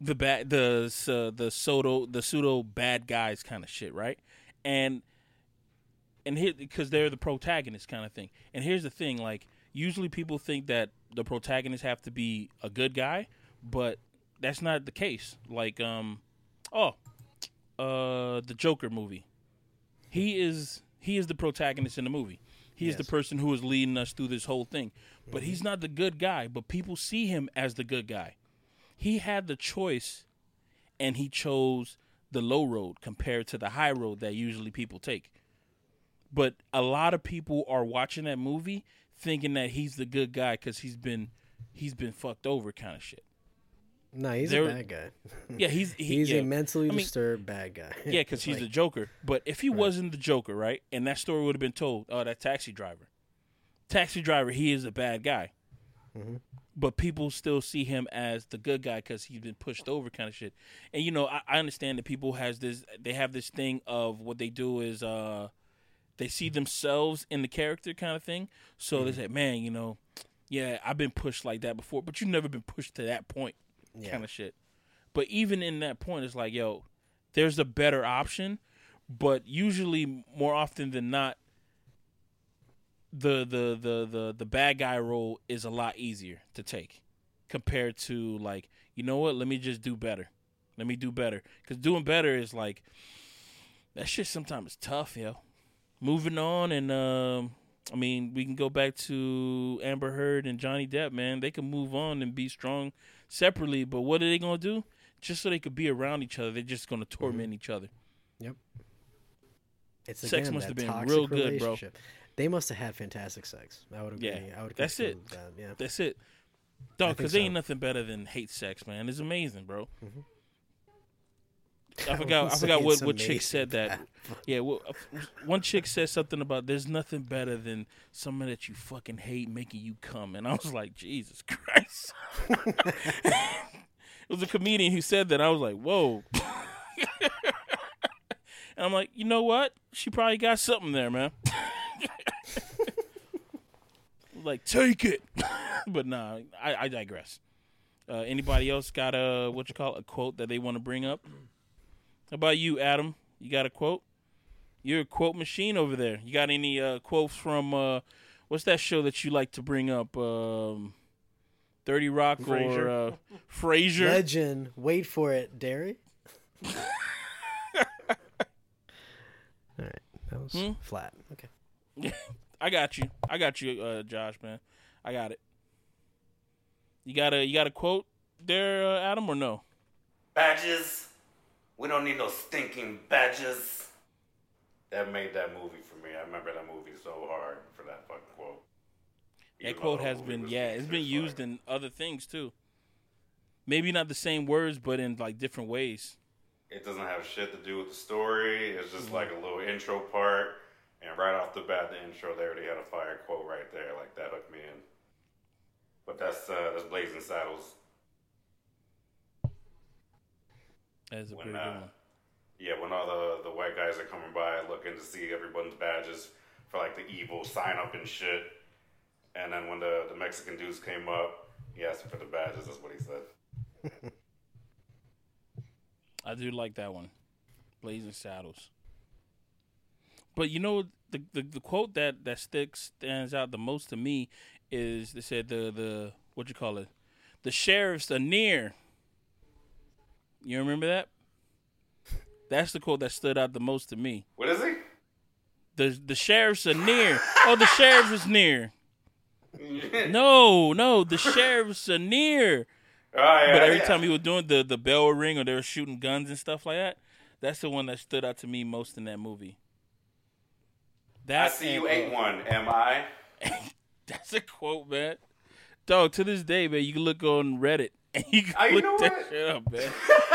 Speaker 1: the bad the uh, the pseudo the pseudo bad guys kind of shit, right? And and here because they're the protagonist kind of thing. And here's the thing, like usually people think that the protagonists have to be a good guy, but that's not the case. Like um oh, uh the Joker movie. He is he is the protagonist in the movie. He is the person who is leading us through this whole thing. But he's not the good guy, but people see him as the good guy. He had the choice and he chose the low road compared to the high road that usually people take. But a lot of people are watching that movie thinking that he's the good guy cuz he's been he's been fucked over kind of shit.
Speaker 4: No, he's
Speaker 1: There-
Speaker 4: a bad guy.
Speaker 1: Yeah, he's he,
Speaker 4: he's
Speaker 1: yeah.
Speaker 4: a mentally
Speaker 1: I mean,
Speaker 4: disturbed bad guy.
Speaker 1: Yeah, because he's
Speaker 4: Like,
Speaker 1: the Joker. But if he wasn't the Joker, right, and that story would have been told, oh, that taxi driver, taxi driver, he is a bad guy.
Speaker 4: Mhm.
Speaker 1: But people still see him as the good guy because he's been pushed over, kind of shit. And you know, I, I understand that people has this, they have this thing of what they do is, uh, they see themselves in the character, kind of thing. So they mm-hmm. say, man, you know, yeah, I've been pushed like that before, but you've never been pushed to that point
Speaker 4: yeah.
Speaker 1: kind of shit. But even in that point, it's like, yo, there's a better option. But usually, more often than not, the the the the the bad guy role is a lot easier to take. compared to like you know what? Let me just do better. Let me do better because doing better is like that shit. Sometimes is tough, yo. Moving on, and um, I mean, we can go back to Amber Heard and Johnny Depp. Man, they can move on and be strong separately. But what are they gonna do? Just so they could be around each other, they're just gonna torment each other. Yep.
Speaker 4: It's
Speaker 1: Sex
Speaker 4: again,
Speaker 1: must have been real good, bro.
Speaker 4: They must have had fantastic sex. I would agree.
Speaker 1: Yeah,
Speaker 4: I would
Speaker 1: that's it.
Speaker 4: That, yeah.
Speaker 1: That's it, dog. Because
Speaker 4: so.
Speaker 1: ain't nothing better than hate sex, man. It's amazing, bro.
Speaker 4: Mhm.
Speaker 1: I forgot. I forgot what what chick said that. Yeah, well, uh, one chick said something about there's nothing better than someone that you fucking hate making you come, and I was like, Jesus Christ. it was a comedian who said that. I was like, whoa. and I'm like, you know what? She probably got something there, man. like, take it. but nah, I, I digress. Uh, anybody else got a what you call it, a quote that they want to bring up? How about you, Adam? You got a quote? You're a quote machine over there. You got any uh, quotes from uh, what's that show that you like to bring up? Um, Thirty Rock or
Speaker 3: Frasier.
Speaker 1: uh, Frasier?
Speaker 4: Legend. Wait for it, Derry. All right, that was
Speaker 1: Hmm?
Speaker 4: flat. Okay.
Speaker 1: I got you. I got you, uh, Josh, man. I got it. You got a you got a quote there, uh, Adam, or no?
Speaker 2: Badges. We don't need no stinking badges. That made that movie for me. I remember that movie so hard for that fucking quote.
Speaker 1: That quote has been yeah, it's been used
Speaker 2: like-
Speaker 1: in other things too. Maybe not the same words, but in like different ways.
Speaker 2: It doesn't have shit to do with the story. It's just
Speaker 1: Mm-hmm.
Speaker 2: like a little intro part, and right off the bat, the intro they already had a fire quote right there. Like that hooked me in. But that's uh, that's Blazing Saddles.
Speaker 1: That's a
Speaker 2: When,
Speaker 1: pretty
Speaker 2: uh,
Speaker 1: good one.
Speaker 2: Yeah, when all the the white guys are coming by looking to see everyone's badges for like the evil sign up and shit. And then when the, the Mexican dudes came up, he asked for the badges. That's what he said.
Speaker 1: I do like that one, Blazing Saddles. But you know the, the the quote that that sticks stands out the most to me is they said the the what you call it, the sheriffs are near. You remember that? That's the quote that stood out the most to me.
Speaker 2: What is he?
Speaker 1: The the sheriffs are near. Oh, the sheriff is near. No, no, the sheriffs are near.
Speaker 2: Oh, yeah,
Speaker 1: But every
Speaker 2: yeah.
Speaker 1: time he was doing the the bell would ring or they were shooting guns and stuff like that, that's the one that stood out to me most in that movie.
Speaker 2: I
Speaker 1: That
Speaker 2: see you ate
Speaker 1: uh,
Speaker 2: one. Am I?
Speaker 1: That's a quote, man. Dog, to this day, man, you can look on Reddit and you can
Speaker 2: Oh, you
Speaker 1: look
Speaker 2: know
Speaker 1: that
Speaker 2: what?
Speaker 1: shit up, man.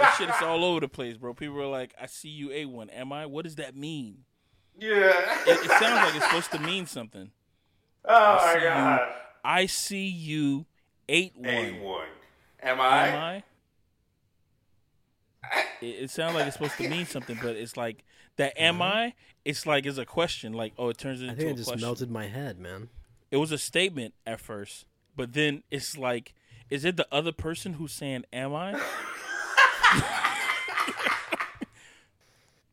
Speaker 1: that shit is all over the place, bro. People are like, "I see you A1. Am I? What does that mean?
Speaker 2: Yeah.
Speaker 1: It, it sounds like it's supposed to mean something.
Speaker 2: oh
Speaker 1: see
Speaker 2: my
Speaker 1: you.
Speaker 2: god.
Speaker 1: I see you ate one.
Speaker 2: Ate one. Am I?
Speaker 1: Am I? It, it sounds like it's supposed to mean something, but it's like that. Am uh-huh. I? It's like it's a question. Like oh, it turns
Speaker 4: I
Speaker 1: into
Speaker 4: think
Speaker 1: a
Speaker 4: it just
Speaker 1: question.
Speaker 4: melted my head, man.
Speaker 1: It was a statement at first, but then it's like, is it the other person who's saying "Am I"?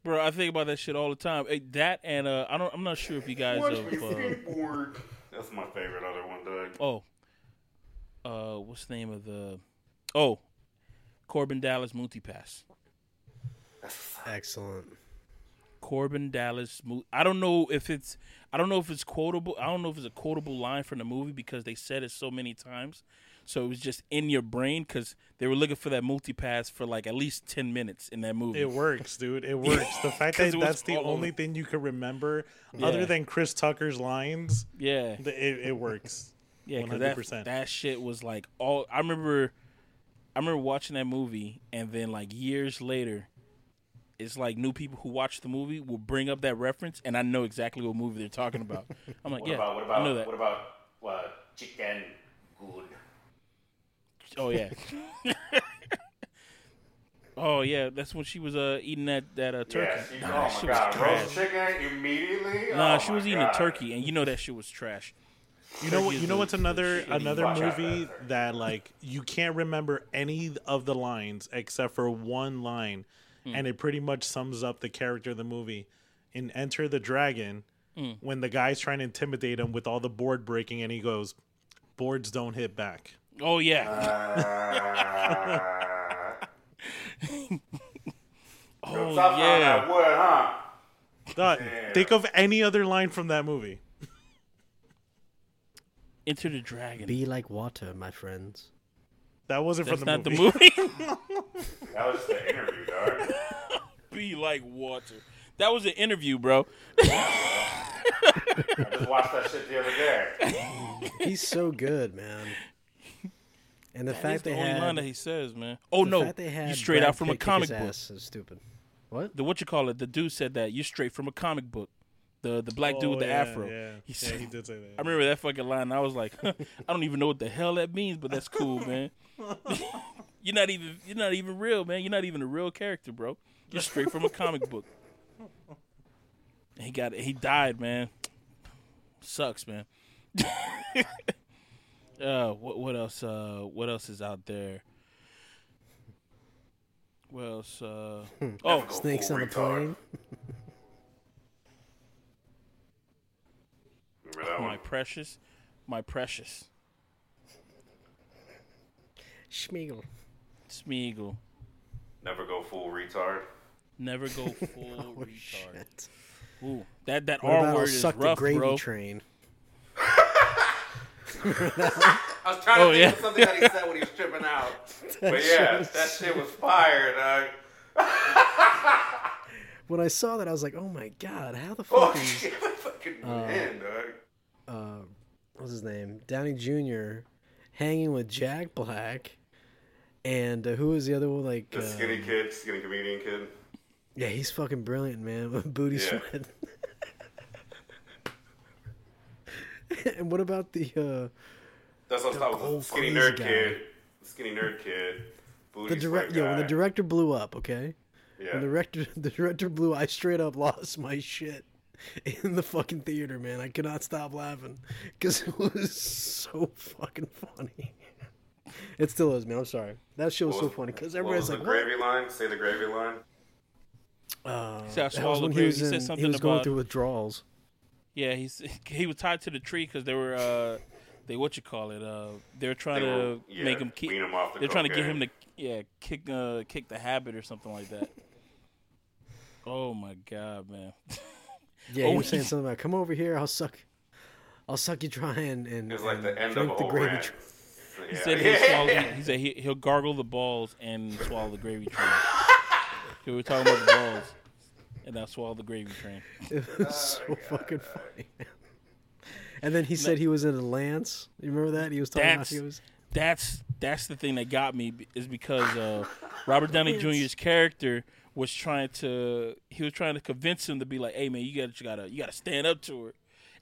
Speaker 1: Bro, I think about that shit all the time. Eh, That and uh, I don't. I'm not sure if you guys
Speaker 2: Watch
Speaker 1: have.
Speaker 2: me
Speaker 1: Uh,
Speaker 2: skateboard. That's my favorite other one, Doug.
Speaker 1: oh, uh, what's the name of the? Oh, Korben Dallas Multi Pass.
Speaker 4: Excellent.
Speaker 1: Korben Dallas. I don't know if it's. I don't know if it's quotable. I don't know if it's a quotable line from the movie because they said it so many times. So it was just in your brain because they were looking for that multi pass for like at least ten minutes in that movie.
Speaker 3: It works, dude. It works. The fact that that's the only
Speaker 1: over.
Speaker 3: thing you could remember,
Speaker 1: Yeah.
Speaker 3: other than Chris Tucker's lines,
Speaker 1: yeah,
Speaker 3: th- it, it works.
Speaker 1: yeah, because that
Speaker 3: 100%.
Speaker 1: that shit was like all. I remember, I remember watching that movie, and then like years later, it's like new people who watch the movie will bring up that reference, and I know exactly what movie they're talking about. I'm like,
Speaker 2: What
Speaker 1: yeah,
Speaker 2: about what
Speaker 1: I
Speaker 2: about
Speaker 1: know that.
Speaker 2: what about uh, chicken good?
Speaker 1: Oh yeah. oh yeah, that's when she was uh eating that that uh, turkey.
Speaker 2: Yeah, she,
Speaker 1: nah,
Speaker 2: oh
Speaker 1: that
Speaker 2: my
Speaker 1: was
Speaker 2: god,
Speaker 1: trash.
Speaker 2: roast chicken immediately.
Speaker 1: Nah,
Speaker 2: Oh
Speaker 1: she
Speaker 2: my
Speaker 1: was eating
Speaker 2: God.
Speaker 1: a turkey, and you know that shit was trash.
Speaker 3: You know what? You know what's another another
Speaker 2: Watch out for
Speaker 3: movie
Speaker 2: that.
Speaker 3: that like you can't remember any of the lines except for one line,
Speaker 1: Hmm.
Speaker 3: and it pretty much sums up the character of the movie. In Enter the Dragon,
Speaker 1: Hmm.
Speaker 3: when the guy's trying to intimidate him with all the board breaking, and he goes, "Boards don't hit back."
Speaker 1: Oh yeah.
Speaker 2: Uh,
Speaker 1: oh yeah.
Speaker 2: that wood, huh?
Speaker 3: Dog,
Speaker 2: Damn.
Speaker 3: think of any other line from that movie.
Speaker 1: Enter the Dragon.
Speaker 4: Be like water, my friends.
Speaker 3: That wasn't
Speaker 1: That's
Speaker 3: from the
Speaker 1: not
Speaker 3: movie.
Speaker 1: the movie.
Speaker 2: That was the interview, dog.
Speaker 1: Be like water. That was an interview, bro.
Speaker 2: I just watched that shit the other day.
Speaker 4: He's so good, man. And the
Speaker 1: That's
Speaker 4: fact
Speaker 1: the
Speaker 4: they
Speaker 1: only
Speaker 4: had
Speaker 1: line that he says, man. Oh
Speaker 4: the
Speaker 1: no,
Speaker 4: fact they had
Speaker 1: you straight
Speaker 4: Brad
Speaker 1: out from a
Speaker 4: Pitt kick
Speaker 1: comic
Speaker 4: his
Speaker 1: book.
Speaker 4: ass is stupid. What?
Speaker 1: The what you call it? The dude said that you straight from a comic book. The the black dude with
Speaker 3: Oh,
Speaker 1: the
Speaker 3: yeah,
Speaker 1: afro.
Speaker 3: Yeah,
Speaker 1: He
Speaker 3: yeah, he did say that.
Speaker 1: I remember that fucking line. And I was like, I don't even know what the hell that means, but that's cool, man. you're not even you're not even real, man. You're not even a real character, bro. You're straight from a comic book. He got he died, man. Sucks, man. uh, what what else? Uh, what else is out there? What else? Uh, oh,
Speaker 4: Snakes on the
Speaker 2: retard.
Speaker 4: plane.
Speaker 1: My
Speaker 2: one?
Speaker 1: precious, my precious
Speaker 4: Schmiegel.
Speaker 1: Smeagol.
Speaker 2: Never go full retard.
Speaker 1: Never go full
Speaker 4: Oh,
Speaker 1: retard.
Speaker 4: shit.
Speaker 1: Ooh, that that
Speaker 4: What
Speaker 1: R
Speaker 4: about
Speaker 1: word
Speaker 4: I'll
Speaker 1: is
Speaker 4: suck
Speaker 1: rough,
Speaker 4: the gravy
Speaker 1: bro.
Speaker 4: train?
Speaker 2: I was trying
Speaker 1: Oh,
Speaker 2: to think
Speaker 1: yeah.
Speaker 2: of something that he said when he was tripping out. but yeah, that shit was fire, dog.
Speaker 4: When I saw that, I was like, "Oh my god, how the
Speaker 2: Oh
Speaker 4: fuck is
Speaker 2: shit, fucking man, dog.
Speaker 4: uh, what's his name? Downey Jr. hanging with Jack Black, and uh, who was the other one? Like,
Speaker 2: The
Speaker 4: uh,
Speaker 2: skinny kid, skinny comedian kid.
Speaker 4: yeah, he's fucking brilliant, man. With booty
Speaker 2: Yeah.
Speaker 4: sweat. and what about the uh,
Speaker 2: That's what I was
Speaker 4: old
Speaker 2: Skinny nerd
Speaker 4: guy.
Speaker 2: kid. Skinny nerd kid.
Speaker 4: The direct?
Speaker 2: sweat
Speaker 4: Yeah, when the director blew up. Okay,
Speaker 2: Yeah.
Speaker 4: when the director the director blew, I straight up lost my shit in the fucking theater, man. I could not stop laughing because it was so fucking funny. It still is, man. I'm sorry. That show was
Speaker 2: What
Speaker 4: so funny because
Speaker 2: What
Speaker 4: everybody's
Speaker 2: was
Speaker 4: like,
Speaker 2: the
Speaker 4: "What?"
Speaker 2: gravy line? Say the gravy line.
Speaker 4: Uh,
Speaker 1: He said, "I
Speaker 4: that
Speaker 1: swallowed
Speaker 4: was
Speaker 1: the
Speaker 4: when he
Speaker 1: gravy."
Speaker 4: was,
Speaker 1: He said
Speaker 4: in,
Speaker 1: something
Speaker 4: he was going through withdrawals.
Speaker 1: Yeah, he's he was tied to the tree because they were uh they what you call it uh they were trying
Speaker 2: They
Speaker 1: to
Speaker 2: were- yeah,
Speaker 1: make him keep
Speaker 2: him off the
Speaker 1: they're trying to get him to yeah kick uh kick the habit or something like that. oh my god, man!
Speaker 4: Yeah,
Speaker 1: Oh,
Speaker 4: he was saying something about, "Come over here, I'll suck, I'll suck you dry and and,
Speaker 2: It was like
Speaker 4: and
Speaker 2: the end
Speaker 4: drink
Speaker 2: a
Speaker 4: the gravy."
Speaker 2: rant.
Speaker 1: He
Speaker 2: Yeah.
Speaker 1: said he'll swallow, he said he, he'll gargle the balls and swallow the gravy train. we were talking about the balls, and I swallow the gravy train.
Speaker 4: It was so fucking funny. And then he said he was in a lance. You remember that? He was talking about
Speaker 1: That's
Speaker 4: he was.
Speaker 1: that's that's the thing that got me is because uh, Robert Downey Jr.'s character was trying to he was trying to convince him to be like, hey man, you gotta you gotta you gotta stand up to her.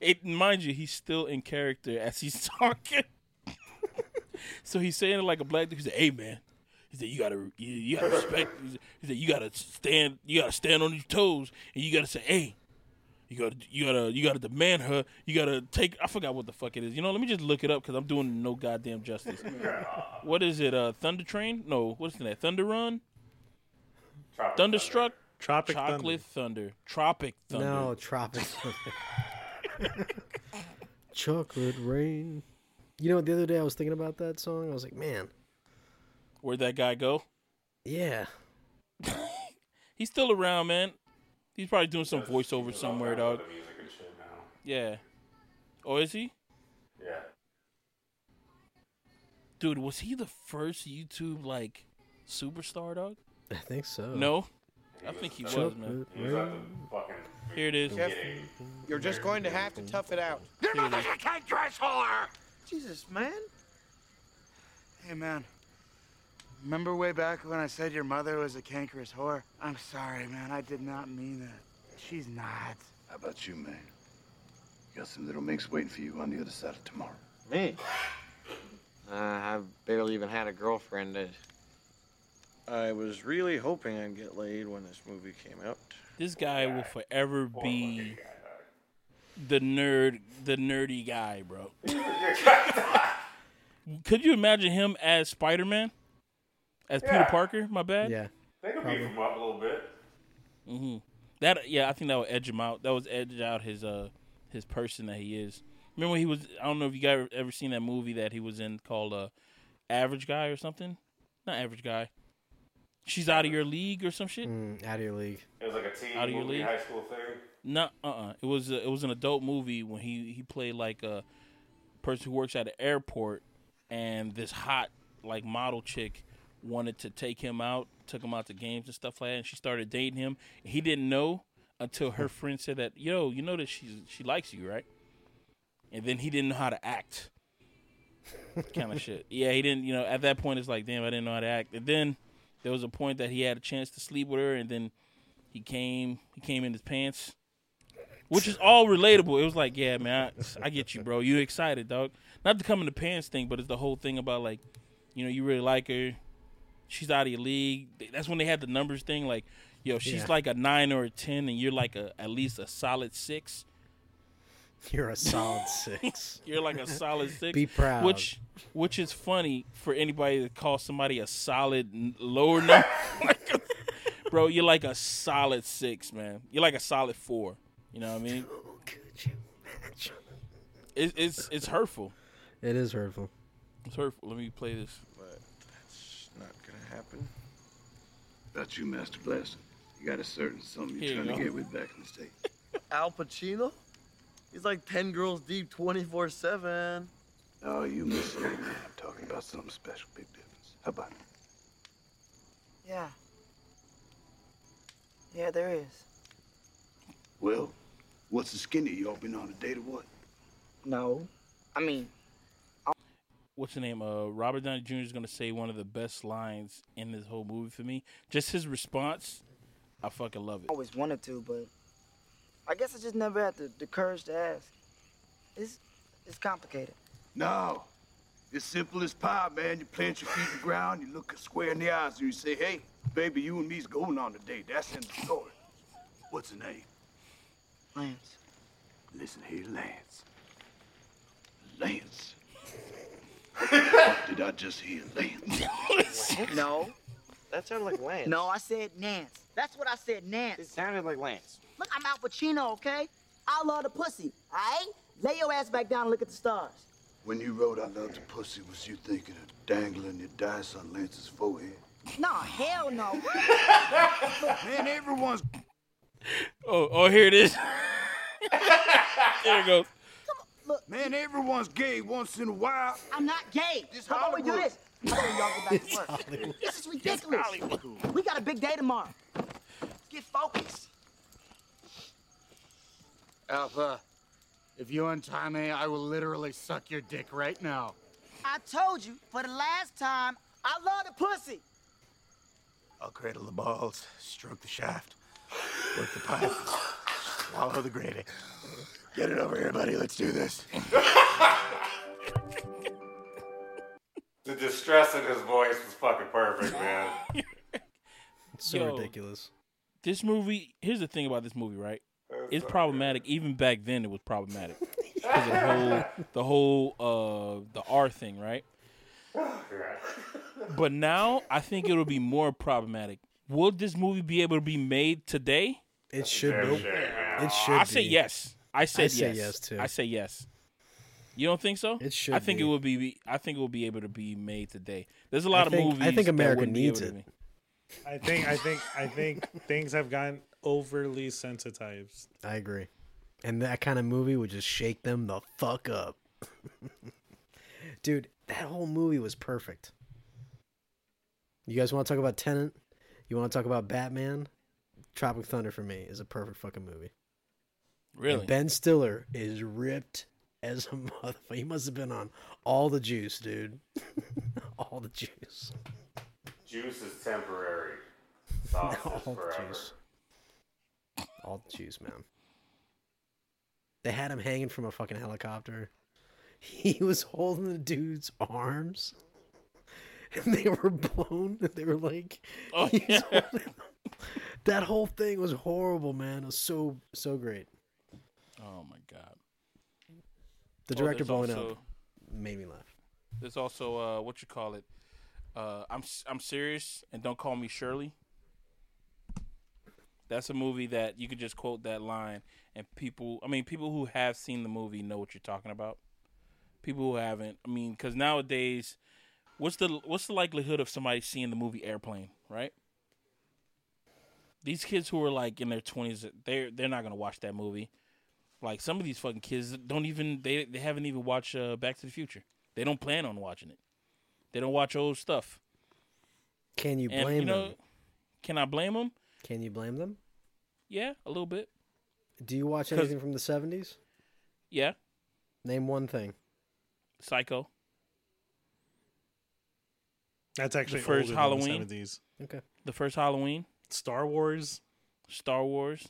Speaker 1: It mind you, he's still in character as he's talking. so he's saying it like a black dude. He's like, "Hey man," he said, "You gotta you, you gotta respect." He said, "You gotta stand you gotta stand on your toes and you gotta say, hey." You gotta, you gotta, you gotta demand her. You gotta take. I forgot what the fuck it is. You know, let me just look it up because I'm doing no goddamn justice. what is it? Uh, Thunder Train? No, what's that? Thunder Run?
Speaker 2: Tropic
Speaker 1: Thunderstruck?
Speaker 3: Tropic
Speaker 1: Chocolate Thunder. Tropic Thunder.
Speaker 4: No, tropic. Chocolate rain. You know, the other day I was thinking about that song. I was like, man,
Speaker 1: Where'd that guy go?
Speaker 4: yeah.
Speaker 1: He's still around, man. He's probably doing some voiceover somewhere, dog.
Speaker 2: The music and shit now.
Speaker 1: Yeah. Oh, is he?
Speaker 2: Yeah.
Speaker 1: Dude, was he the first YouTube like superstar, dog?
Speaker 4: I think so.
Speaker 1: No, I think he was, man.
Speaker 2: He was at fucking.
Speaker 1: Here it is.
Speaker 5: Jeff, you're just going to have to tough it out.
Speaker 1: Here it is.
Speaker 5: Jesus, man. Hey, man. Remember way back when I said your mother was a cankerous whore? I'm sorry, man. I did not mean that. She's not.
Speaker 6: How about you, man? You Got some little minks waiting for you on the other side of tomorrow.
Speaker 7: Me? Uh, I've barely even had a girlfriend.
Speaker 8: I was really hoping I'd get laid when this movie came out.
Speaker 1: This guy will forever be the nerd, the nerdy guy, bro. Could you imagine him as Spider Man? As Peter Parker? My bad.
Speaker 4: Yeah.
Speaker 2: They could beef him up a little bit.
Speaker 1: hmm That yeah, I think that would edge him out. That was edge out his uh his person that he is. Remember he was I don't know if you guys ever seen that movie that he was in called uh average guy or something. Not average guy. She's out of your league or some shit.
Speaker 4: Mm, out of your league.
Speaker 2: It was like a teen
Speaker 1: Out of your
Speaker 2: movie,
Speaker 1: league?
Speaker 2: high school thing.
Speaker 1: No, uh, uh It was a, it was an adult movie when he he played like a person who works at an airport, and this hot like model chick wanted to take him out, took him out to games and stuff like that, and she started dating him. He didn't know until her friend said that, "Yo, you know that she's she likes you, right?" And then he didn't know how to act. kind of shit. Yeah, he didn't. You know, at that point, it's like, damn, I didn't know how to act. And then there was a point that he had a chance to sleep with her, and then he came. He came in his pants, which is all relatable. It was like, yeah, man, I, I get you, bro. You excited, dog? Not the come in the pants thing, but it's the whole thing about like, you know, you really like her. She's out of your league. That's when they had the numbers thing. Like, yo, she's
Speaker 4: Yeah.
Speaker 1: like a nine or a ten, and you're like a at least a solid six.
Speaker 4: You're a solid six.
Speaker 1: You're like a solid six.
Speaker 4: Be proud.
Speaker 1: Which, which is funny for anybody to call somebody a solid lower number. Like bro, you're like a solid six, man. You're like a solid four. You know what I mean? It, it's it's hurtful.
Speaker 4: It is hurtful.
Speaker 1: It's hurtful. Let me play this.
Speaker 8: But that's not gonna happen.
Speaker 6: About you, Master Blaster. You got a certain something you're
Speaker 1: you
Speaker 6: trying to get with back in the States.
Speaker 9: Alpa Chino? He's like 10 girls deep 24 7.
Speaker 6: Oh, you missing it, man. I'm talking about something special. Big difference. How about it?
Speaker 10: Yeah. Yeah, there is.
Speaker 6: Well, what's the skinny? Y'all been on a date or what?
Speaker 10: No. I mean,
Speaker 1: What's the name? Uh, Robert Downey Jr. is gonna say one of the best lines in this whole movie for me. Just his response, I fucking love it.
Speaker 10: I always wanted to, but I guess I just never had the, the courage to ask. It's it's complicated.
Speaker 6: No. It's simple as pie, man. You plant your feet in the ground, you look her square in the eyes, and you say, hey, baby, you and me's going on a date. That's in the story. What's her name?
Speaker 10: Lance.
Speaker 6: Listen here, Lance. Lance. What Did I just hear Lance?
Speaker 10: No.
Speaker 7: That sounded like Lance.
Speaker 10: No, I said Nance. That's what I said, Nance.
Speaker 7: It sounded like Lance.
Speaker 10: Look, I'm Alpa Chino, okay? I love the pussy, alright? Lay your ass back down and look at the stars.
Speaker 6: When you wrote I love the pussy, was you thinking of dangling your dice on Lance's forehead?
Speaker 10: No, hell no.
Speaker 6: Man, everyone's
Speaker 1: Oh, oh, here it is. there it goes.
Speaker 6: Man, everyone's gay once in a while.
Speaker 10: I'm not gay.
Speaker 6: This
Speaker 10: How about we do this? How about y'all go back to work? This is ridiculous. We got a big day tomorrow. Let's Get focused.
Speaker 5: Alpa, if you untie me, I will literally suck your dick right now.
Speaker 10: I told you for the last time, I love the pussy.
Speaker 5: I'll cradle the balls, stroke the shaft, work the pipe, swallow the gravy. Get it over here, buddy. Let's do this.
Speaker 2: The distress in his voice was fucking perfect, man.
Speaker 4: So
Speaker 1: Yo.
Speaker 4: ridiculous.
Speaker 1: This movie. Here's the thing about this movie, right? It's problematic. Even back then, it was problematic because the whole, the whole, uh, the R thing, right? But now, I think it'll be more problematic. Will this movie be able to be made today?
Speaker 4: It should be.
Speaker 2: share.
Speaker 4: It should
Speaker 1: I
Speaker 4: be.
Speaker 1: say yes. I said
Speaker 4: say
Speaker 1: yes.
Speaker 4: yes, too.
Speaker 1: I say yes. You don't think so?
Speaker 4: It should
Speaker 1: I think
Speaker 4: be.
Speaker 1: it will be. I think it will be able to be made today. There's a lot
Speaker 4: I think-
Speaker 1: of
Speaker 4: I
Speaker 1: movies.
Speaker 4: think America
Speaker 1: wouldn't be
Speaker 4: needs
Speaker 1: able
Speaker 4: it.
Speaker 3: I think I think I think things have gotten overly sensitized.
Speaker 4: I agree. And that kind of movie would just shake them the fuck up. Dude, that whole movie was perfect. You guys want to talk about Tenet? You want to talk about Batman? Tropic Thunder for me is a perfect fucking movie. And
Speaker 1: Really?
Speaker 4: ben Stiller is ripped as a motherfucker. He must have been on all the juice, dude. all the juice.
Speaker 2: Juice is temporary. Sauce
Speaker 4: all
Speaker 2: is
Speaker 4: the
Speaker 2: forever.
Speaker 4: juice. All the juice, man. They had him hanging from a fucking helicopter. He was holding the dude's arms. And they were blown. And they were like,
Speaker 1: Oh, yeah.
Speaker 4: that whole thing was horrible, man. It was so so great.
Speaker 1: Oh my god.
Speaker 4: The
Speaker 1: Oh,
Speaker 4: director
Speaker 1: there's
Speaker 4: blowing
Speaker 1: also-
Speaker 4: up made me laugh.
Speaker 1: There's also uh, what you call it. Uh, I'm s- I'm serious, and don't call me Shirley. That's a movie that you could just quote that line, and people. I mean, people who have seen the movie know what you're talking about. People who haven't, I mean, because nowadays what's the what's the likelihood of somebody seeing the movie Airplane, right? These kids who are like in their twenties, they're they're not gonna watch that movie. Like some of these fucking kids don't even they they haven't even watched uh, Back to the Future. They don't plan on watching it. They don't watch old stuff.
Speaker 4: Can you
Speaker 1: And
Speaker 4: blame
Speaker 1: you know,
Speaker 4: them?
Speaker 1: can I blame them?
Speaker 4: Can you blame them?
Speaker 1: Yeah, a little bit.
Speaker 4: Do you watch anything from the seventies?
Speaker 1: Yeah,
Speaker 4: Name one thing.
Speaker 1: Psycho.
Speaker 3: That's actually
Speaker 1: the first
Speaker 3: older
Speaker 1: Halloween.
Speaker 3: Than the 70s.
Speaker 4: Okay.
Speaker 1: The first Halloween.
Speaker 3: Star Wars,
Speaker 1: Star Wars.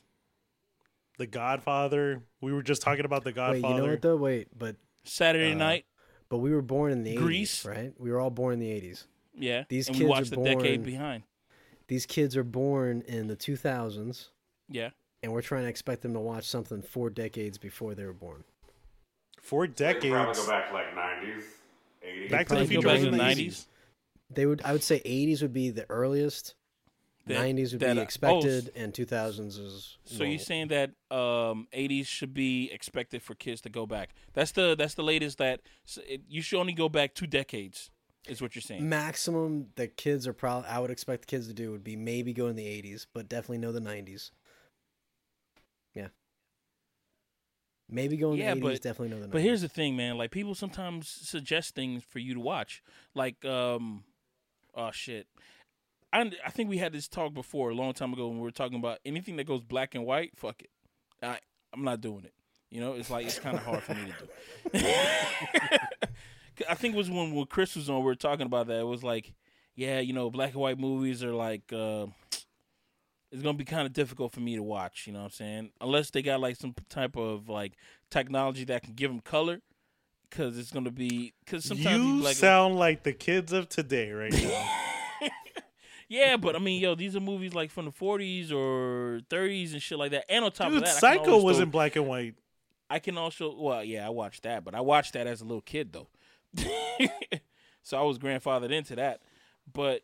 Speaker 3: The Godfather. We were just talking about The Godfather.
Speaker 4: Wait, you know what though? Wait, but
Speaker 1: Saturday
Speaker 4: uh,
Speaker 1: Night.
Speaker 4: But we were born in the
Speaker 1: Grease.
Speaker 4: 80s, right? We were all born in the 80s.
Speaker 1: Yeah,
Speaker 4: These
Speaker 1: and
Speaker 4: kids
Speaker 1: we watched
Speaker 4: are
Speaker 1: the
Speaker 4: born,
Speaker 1: decade behind.
Speaker 4: These kids are born in the 2000s,
Speaker 1: Yeah.
Speaker 4: and we're trying to expect them to watch something four decades before they were born.
Speaker 3: Four
Speaker 2: They could probably
Speaker 3: decades.
Speaker 2: go back to like 90s, 80s.
Speaker 3: Back to the Future
Speaker 1: back
Speaker 3: in
Speaker 1: the
Speaker 3: the
Speaker 1: 90s.
Speaker 4: They would, I would say, 80s would be the earliest.
Speaker 1: That-
Speaker 4: 90s would
Speaker 1: that,
Speaker 4: be
Speaker 1: uh, oh,
Speaker 4: expected, and 2000s is.
Speaker 1: So you're saying that um, 80s should be expected for kids to go back? That's the that's the latest that it, you should only go back two decades. Is what you're saying?
Speaker 4: maximum that kids are probably I would expect the kids to do would be maybe go in the 80s, but definitely know the 90s. Yeah. Maybe go in
Speaker 1: Yeah,
Speaker 4: the 80s,
Speaker 1: but-
Speaker 4: definitely know the 90s.
Speaker 1: But here's the thing, man. Like people sometimes suggest things for you to watch. Like, um, oh shit. I I think we had this talk before a long time ago when we were talking about anything that goes black and white. Fuck it. I I'm not doing it. You know, it's like it's kind of hard for me to do. I think it was when when Chris was on, we were talking about that. It was like, yeah, you know, black and white movies are like. uh it's gonna be kind of difficult for me to watch. You know what I'm saying? Unless they got like some type of like technology that can give them color, because it's gonna be because sometimes
Speaker 3: You sound like the kids of today right now.
Speaker 1: yeah, but I mean, yo, these are movies like from the 40s or 30s and shit like that. And on top
Speaker 3: Dude,
Speaker 1: of that,
Speaker 3: Psycho
Speaker 1: always
Speaker 3: was
Speaker 1: throw-
Speaker 3: in black and white.
Speaker 1: I can also well, yeah, I watched that, but I watched that as a little kid though, so I was grandfathered into that. But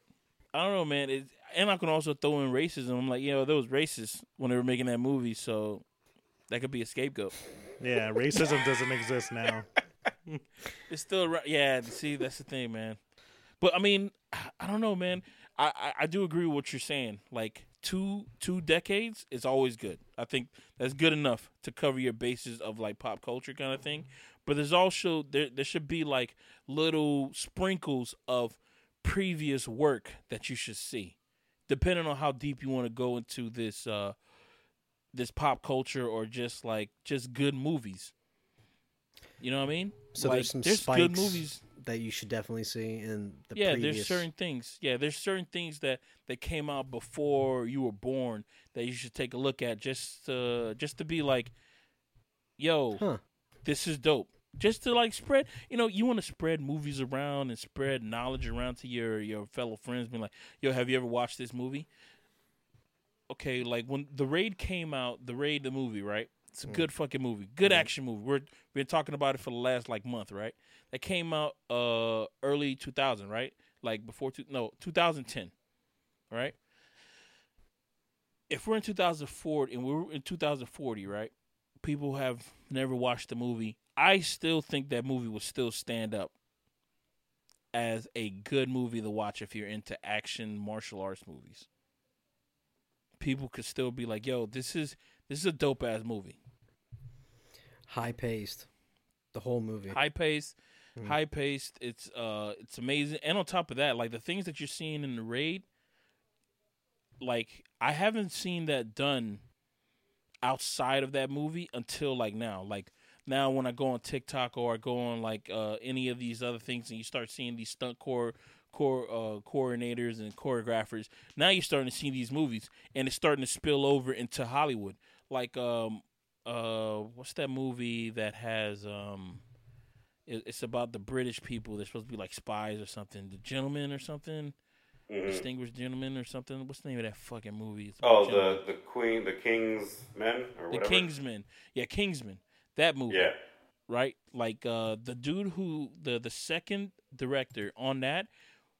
Speaker 1: I don't know, man. It, and I can also throw in racism. I'm like, you know, there was racist when they were making that movie, so that could be a scapegoat.
Speaker 3: Yeah, racism doesn't exist now.
Speaker 1: It's still. Yeah, see, that's the thing, man. But I mean, I don't know, man. I, I, do agree with what you're saying. Like two two decades is always good. I think that's good enough to cover your bases of like pop culture kind of thing. But there's also there there should be like little sprinkles of previous work that you should see, depending on how deep you want to go into this uh this pop culture or just like just good movies. You know what I mean?
Speaker 4: so
Speaker 1: like,
Speaker 4: there's some
Speaker 1: good
Speaker 4: spikes
Speaker 1: movies
Speaker 4: that you should definitely see in the
Speaker 1: yeah,
Speaker 4: previous.
Speaker 1: there's certain things. Yeah, there's certain things that that came out before you were born that you should take a look at just uh just to be like, yo,
Speaker 4: Huh.
Speaker 1: this is dope. Just to like spread, you know, you want to spread movies around and spread knowledge around to your your fellow friends. Being like, yo, have you ever watched this movie? Okay, like when the raid came out, the raid the movie, right? It's a good fucking movie, good action movie. We're we've been talking about it for the last like month, right? That came out uh early 2000, right? Like before two, no 2010, right? If we're in 2004 and we're in 2040, right? People have never watched the movie. I still think that movie would still stand up as a good movie to watch if you're into action martial arts movies. People could still be like, "Yo, this is this is a dope ass movie."
Speaker 4: High paced. The whole movie.
Speaker 1: high paced, high paced. It's uh, it's amazing. And on top of that, like the things that you're seeing in the raid, like I haven't seen that done outside of that movie until like now. Like now, when I go on TikTok or I go on like uh, any of these other things, and you start seeing these stunt core core uh, coordinators and choreographers, now you're starting to see these movies, and it's starting to spill over into Hollywood. Like um uh what's that movie that has um it, it's about the British people. They're supposed to be like spies or something. The Gentleman or something.
Speaker 2: Mhm.
Speaker 1: Distinguished Gentleman or something. What's the name of that fucking movie?
Speaker 2: Oh, the the Queen, the King's Men, or
Speaker 1: the
Speaker 2: whatever.
Speaker 1: Kingsman. Yeah, Kingsman. That movie.
Speaker 2: Yeah.
Speaker 1: Right? Like uh the dude who the the second director on that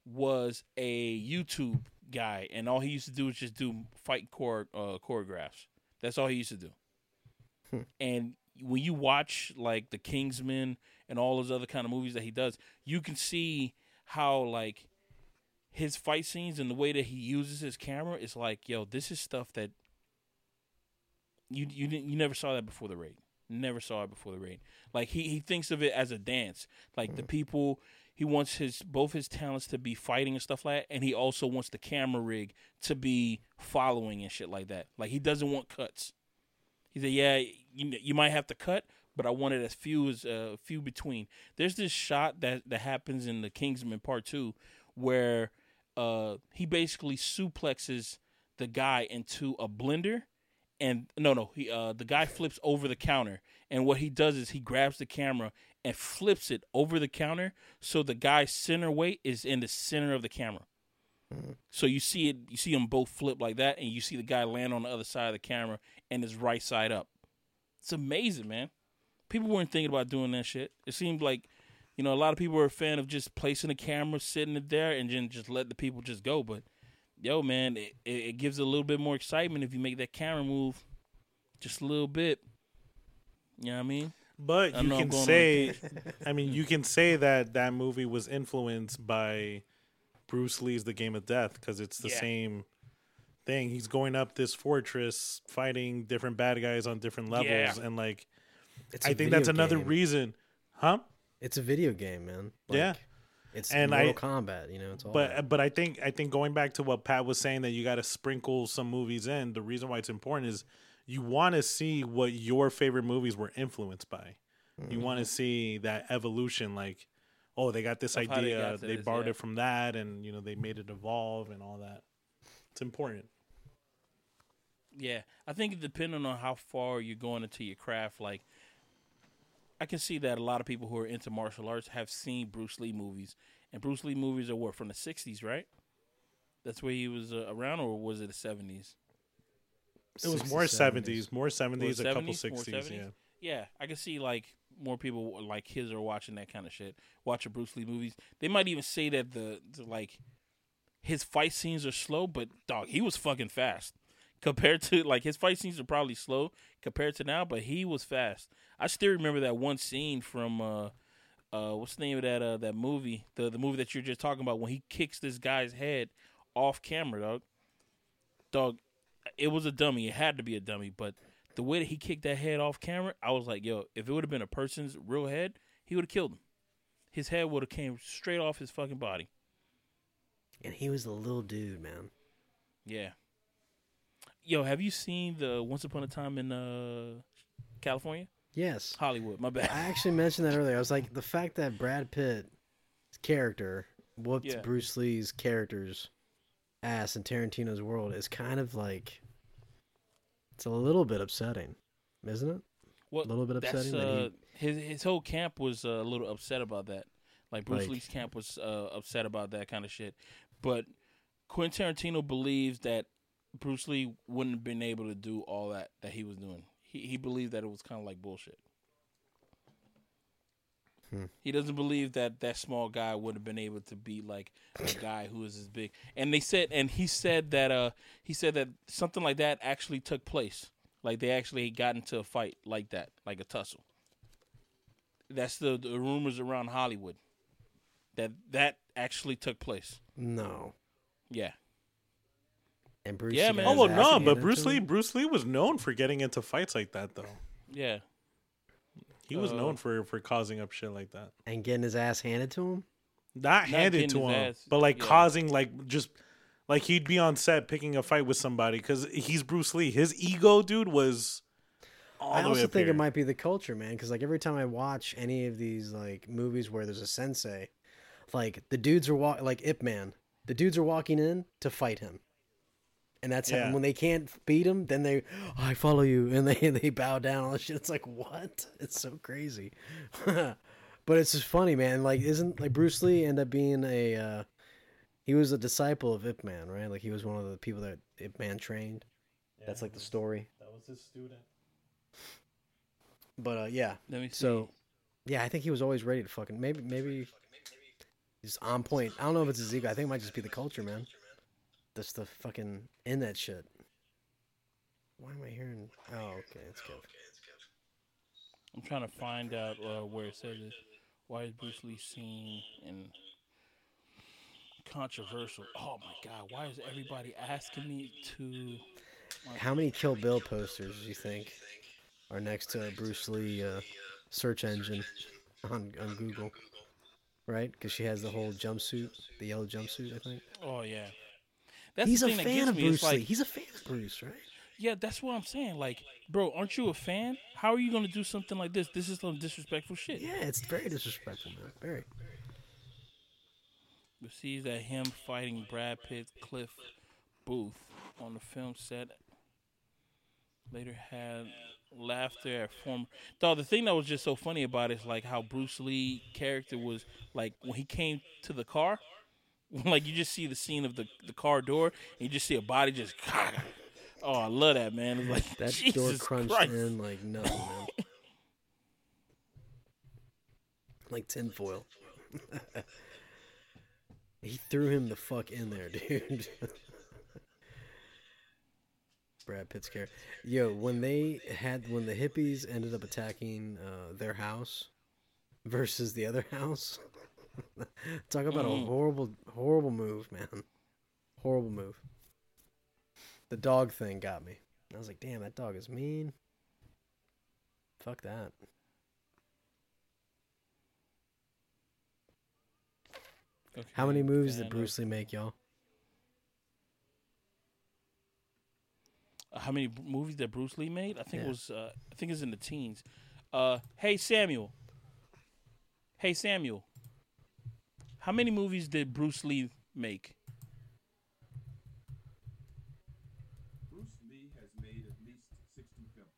Speaker 1: was a YouTube guy and all he used to do was just do fight chore uh choreographs. That's all he used to do. Hmm. And when you watch like the Kingsman and all those other kind of movies that he does, you can see how like his fight scenes and the way that he uses his camera is like, yo, this is stuff that you you didn't you never saw that before the raid. Never saw it before the raid. Like he he thinks of it as a dance. Like the hmm. people he wants his both his talents to be fighting and stuff like that, and he also wants the camera rig to be following and shit like that. Like he doesn't want cuts. He said, "Yeah, you you might have to cut, but I want it as few as uh, few between." There's this shot that that happens in the Kingsman Part Two, where uh he basically suplexes the guy into a blender, and no, no, he uh the guy flips over the counter, and what he does is he grabs the camera and flips it over the counter, so the guy's center weight is in the center of the camera. So you see it, you see them both flip like that, and you see the guy land on the other side of the camera and his right side up. It's amazing, man. People weren't thinking about doing that shit. It seemed like, you know, a lot of people were a fan of just placing the camera, sitting it there, and then just let the people just go. But, yo, man, it, it, it gives a little bit more excitement if you make that camera move just a little bit. You know what I mean?
Speaker 3: But
Speaker 1: I
Speaker 3: you
Speaker 1: know
Speaker 3: can say, I mean, you can say that that movie was influenced by Bruce Lee's The Game of Death because it's the
Speaker 1: Yeah.
Speaker 3: same thing. He's going up this fortress, fighting different bad guys on different levels,
Speaker 1: Yeah.
Speaker 3: and like,
Speaker 4: It's
Speaker 3: I
Speaker 4: a
Speaker 3: think that's
Speaker 4: video
Speaker 3: another reason, huh?
Speaker 4: It's a video game, man.
Speaker 3: Yeah.
Speaker 4: It's
Speaker 3: And
Speaker 4: Mortal
Speaker 3: I-
Speaker 4: Kombat, you know. It's all
Speaker 3: But
Speaker 4: that.
Speaker 3: but I think I think going back to what Pat was saying that you got to sprinkle some movies in. The reason why it's important is you want to see what your favorite movies were influenced by. You mm-hmm. want to see that evolution, like, oh, they got this
Speaker 1: Of how they
Speaker 3: idea,
Speaker 1: got to
Speaker 3: they
Speaker 1: this,
Speaker 3: borrowed
Speaker 1: yeah.
Speaker 3: it from that, and you know they made it evolve and all that. It's important.
Speaker 1: Yeah, I think depending on how far you're going into your craft, like I can see that a lot of people who are into martial arts have seen Bruce Lee movies, and Bruce Lee movies are what from the '60s, right? That's where he was uh, around, or was it the '70s?
Speaker 3: It was
Speaker 4: 60s,
Speaker 3: more
Speaker 4: 70s.
Speaker 3: seventies, more seventies, a
Speaker 1: 70s,
Speaker 3: couple
Speaker 1: more
Speaker 3: sixties. Yeah,
Speaker 1: Yeah, I can see like more people like his are watching that kind of shit, watching Bruce Lee movies. They might even say that the, the like his fight scenes are slow, but dog, he was fucking fast compared to like his fight scenes are probably slow compared to now, but he was fast. I still remember that one scene from uh uh what's the name of that uh that movie the the movie that you're just talking about when he kicks this guy's head off camera, dog. Dog, it was a dummy. It had to be a dummy, but the way that he kicked that head off camera, I was like, yo, if it would have been a person's real head, he would have killed him. His head would have came straight off his fucking body.
Speaker 4: and he was a little dude, man.
Speaker 1: Yeah. Yo, have you seen the Once Upon a Time in uh California?
Speaker 4: Yes.
Speaker 1: Hollywood, my bad.
Speaker 4: I actually mentioned that earlier. I was like, the fact that Brad Pitt's character whooped
Speaker 1: Yeah.
Speaker 4: Bruce Lee's character's ass in Tarantino's world is kind of like, it's a little bit upsetting, isn't it?
Speaker 1: What,
Speaker 4: a little bit upsetting that
Speaker 1: uh,
Speaker 4: he-
Speaker 1: his his whole camp was uh, a little upset about that. Like Bruce
Speaker 4: Like-
Speaker 1: Lee's camp was uh, upset about that kind of shit. But Quentin Tarantino believes that Bruce Lee wouldn't have been able to do all that that he was doing. He he believed that it was kind of like bullshit.
Speaker 4: Hmm.
Speaker 1: He doesn't believe that that small guy would have been able to beat like a guy who is as big. And they said, and he said that uh he said that something like that actually took place. Like they actually got into a fight like that, like a tussle. That's the, the rumors around Hollywood. That that actually took place.
Speaker 4: No.
Speaker 1: Yeah.
Speaker 4: And Bruce
Speaker 1: Yeah,
Speaker 4: Lee
Speaker 1: man.
Speaker 4: got
Speaker 3: Oh well, no, but Bruce Lee. Bruce Lee was known for getting into fights like that, though.
Speaker 1: Yeah.
Speaker 3: He was
Speaker 1: Uh,
Speaker 3: known for for causing up shit like that.
Speaker 4: and getting his ass handed to him.
Speaker 3: Not
Speaker 1: Not
Speaker 3: handed to him,
Speaker 1: ass-
Speaker 3: but like
Speaker 1: yeah.
Speaker 3: causing like just like he'd be on set picking a fight with somebody because he's Bruce Lee. His ego, dude, was all
Speaker 4: I
Speaker 3: the way
Speaker 4: also
Speaker 3: up
Speaker 4: think
Speaker 3: here.
Speaker 4: it might be the culture, man. Because like every time I watch any of these like movies where there's a sensei, like the dudes are walk like Ip Man, the dudes are walking in to fight him, and that's
Speaker 3: Yeah.
Speaker 4: how, when they can't beat him, then they "Oh, I follow you, and they they bow down. All that shit. It's like what? It's so crazy, but it's just funny, man. Like isn't like Bruce Lee end up being a uh, he was a disciple of Ip Man, right? Like he was one of the people that Ip Man trained. That's like the story.
Speaker 3: That was his student.
Speaker 4: But uh, yeah,
Speaker 1: Let me see.
Speaker 4: so yeah, I think he was always ready to fucking maybe maybe he's on point. I don't know if it's his ego. I think it might just be the culture, man. That's the fucking in that shit. Why am I hearing? Oh, okay, it's good.
Speaker 1: I'm trying to find out uh, where it says it. Why is Bruce Lee seen in? controversial. Oh my god, why is everybody asking me to?
Speaker 4: How many Kill Bill posters do you think are next to a Bruce Lee uh, search engine on on Google? Right, because she has the whole jumpsuit, the yellow jumpsuit. I think.
Speaker 1: Oh yeah, that's
Speaker 4: He's
Speaker 1: the
Speaker 4: a
Speaker 1: thing that
Speaker 4: fan
Speaker 1: gets
Speaker 4: of
Speaker 1: me. It's
Speaker 4: Bruce Lee. He's a fan of Bruce, right?
Speaker 1: yeah, that's what I'm saying. Like, bro, aren't you a fan? How are you gonna do something like this? This is some disrespectful shit.
Speaker 4: Yeah, it's very disrespectful, man. Very.
Speaker 1: We see that him fighting Brad Pitt, Cliff Booth on the film set. Later had laughter at former. Though the thing that was just so funny about it is like how Bruce Lee character was like when he came to the car, like you just see the scene of the the car door and you just see a body just. Oh, I love that man. It's like
Speaker 4: That
Speaker 1: Jesus
Speaker 4: door crunched
Speaker 1: Christ.
Speaker 4: in like nothing, man. like tinfoil. he threw him the fuck in there, dude. Brad Pitt's character. Yo, when they had when the hippies ended up attacking uh, their house versus the other house. Talk about
Speaker 1: Mhm.
Speaker 4: a horrible, horrible move, man. Horrible move. The dog thing got me. I was like, damn, that dog is mean. Fuck that. How many
Speaker 1: Okay,
Speaker 4: movies did Bruce Lee make, y'all?
Speaker 1: How many movies that Bruce Lee made? I think
Speaker 4: Yeah.
Speaker 1: it was uh, I think it's in the teens. Uh, hey Samuel. Hey Samuel. How many movies did Bruce Lee make?
Speaker 11: Bruce Lee has made at least 60 films.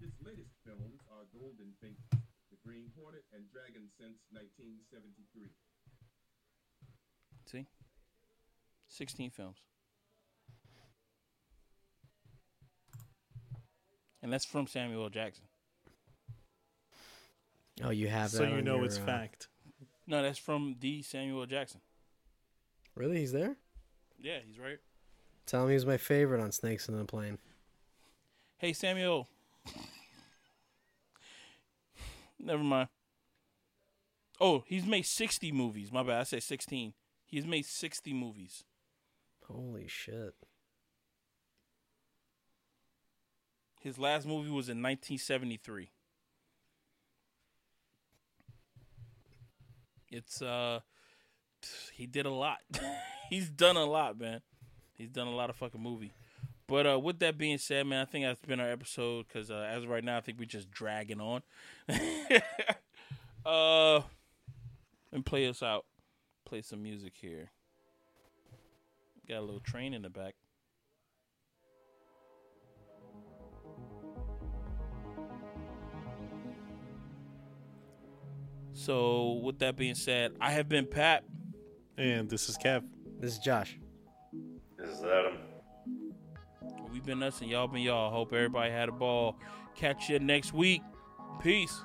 Speaker 11: His latest films are Golden Fingers, The Green Hornet, and Dragon since 1973.
Speaker 1: See? 16 films. And that's from Samuel Jackson.
Speaker 4: Oh, you have that.
Speaker 3: So you
Speaker 4: on
Speaker 3: know
Speaker 4: your,
Speaker 3: it's
Speaker 4: uh,
Speaker 3: fact.
Speaker 1: No, that's from the Samuel Jackson.
Speaker 4: Really, he's there.
Speaker 1: Yeah, he's right.
Speaker 4: Tell him he was my favorite on Snakes in the Plane.
Speaker 1: Hey Samuel. Never mind. Oh, he's made 60 movies. My bad. I said 16. He's made 60 movies.
Speaker 4: Holy shit!
Speaker 1: His last movie was in 1973. It's uh he did a lot. He's done a lot, man. He's done a lot of fucking movie. But uh with that being said, man, I think that's been our episode cuz uh, as of right now I think we're just dragging on. uh and play us out. Play some music here. Got a little train in the back. So, with that being said, I have been Pat.
Speaker 3: And this is Kev.
Speaker 4: This is Josh.
Speaker 2: This is Adam.
Speaker 1: We've been us and y'all been y'all. Hope everybody had a ball. Catch you next week. Peace.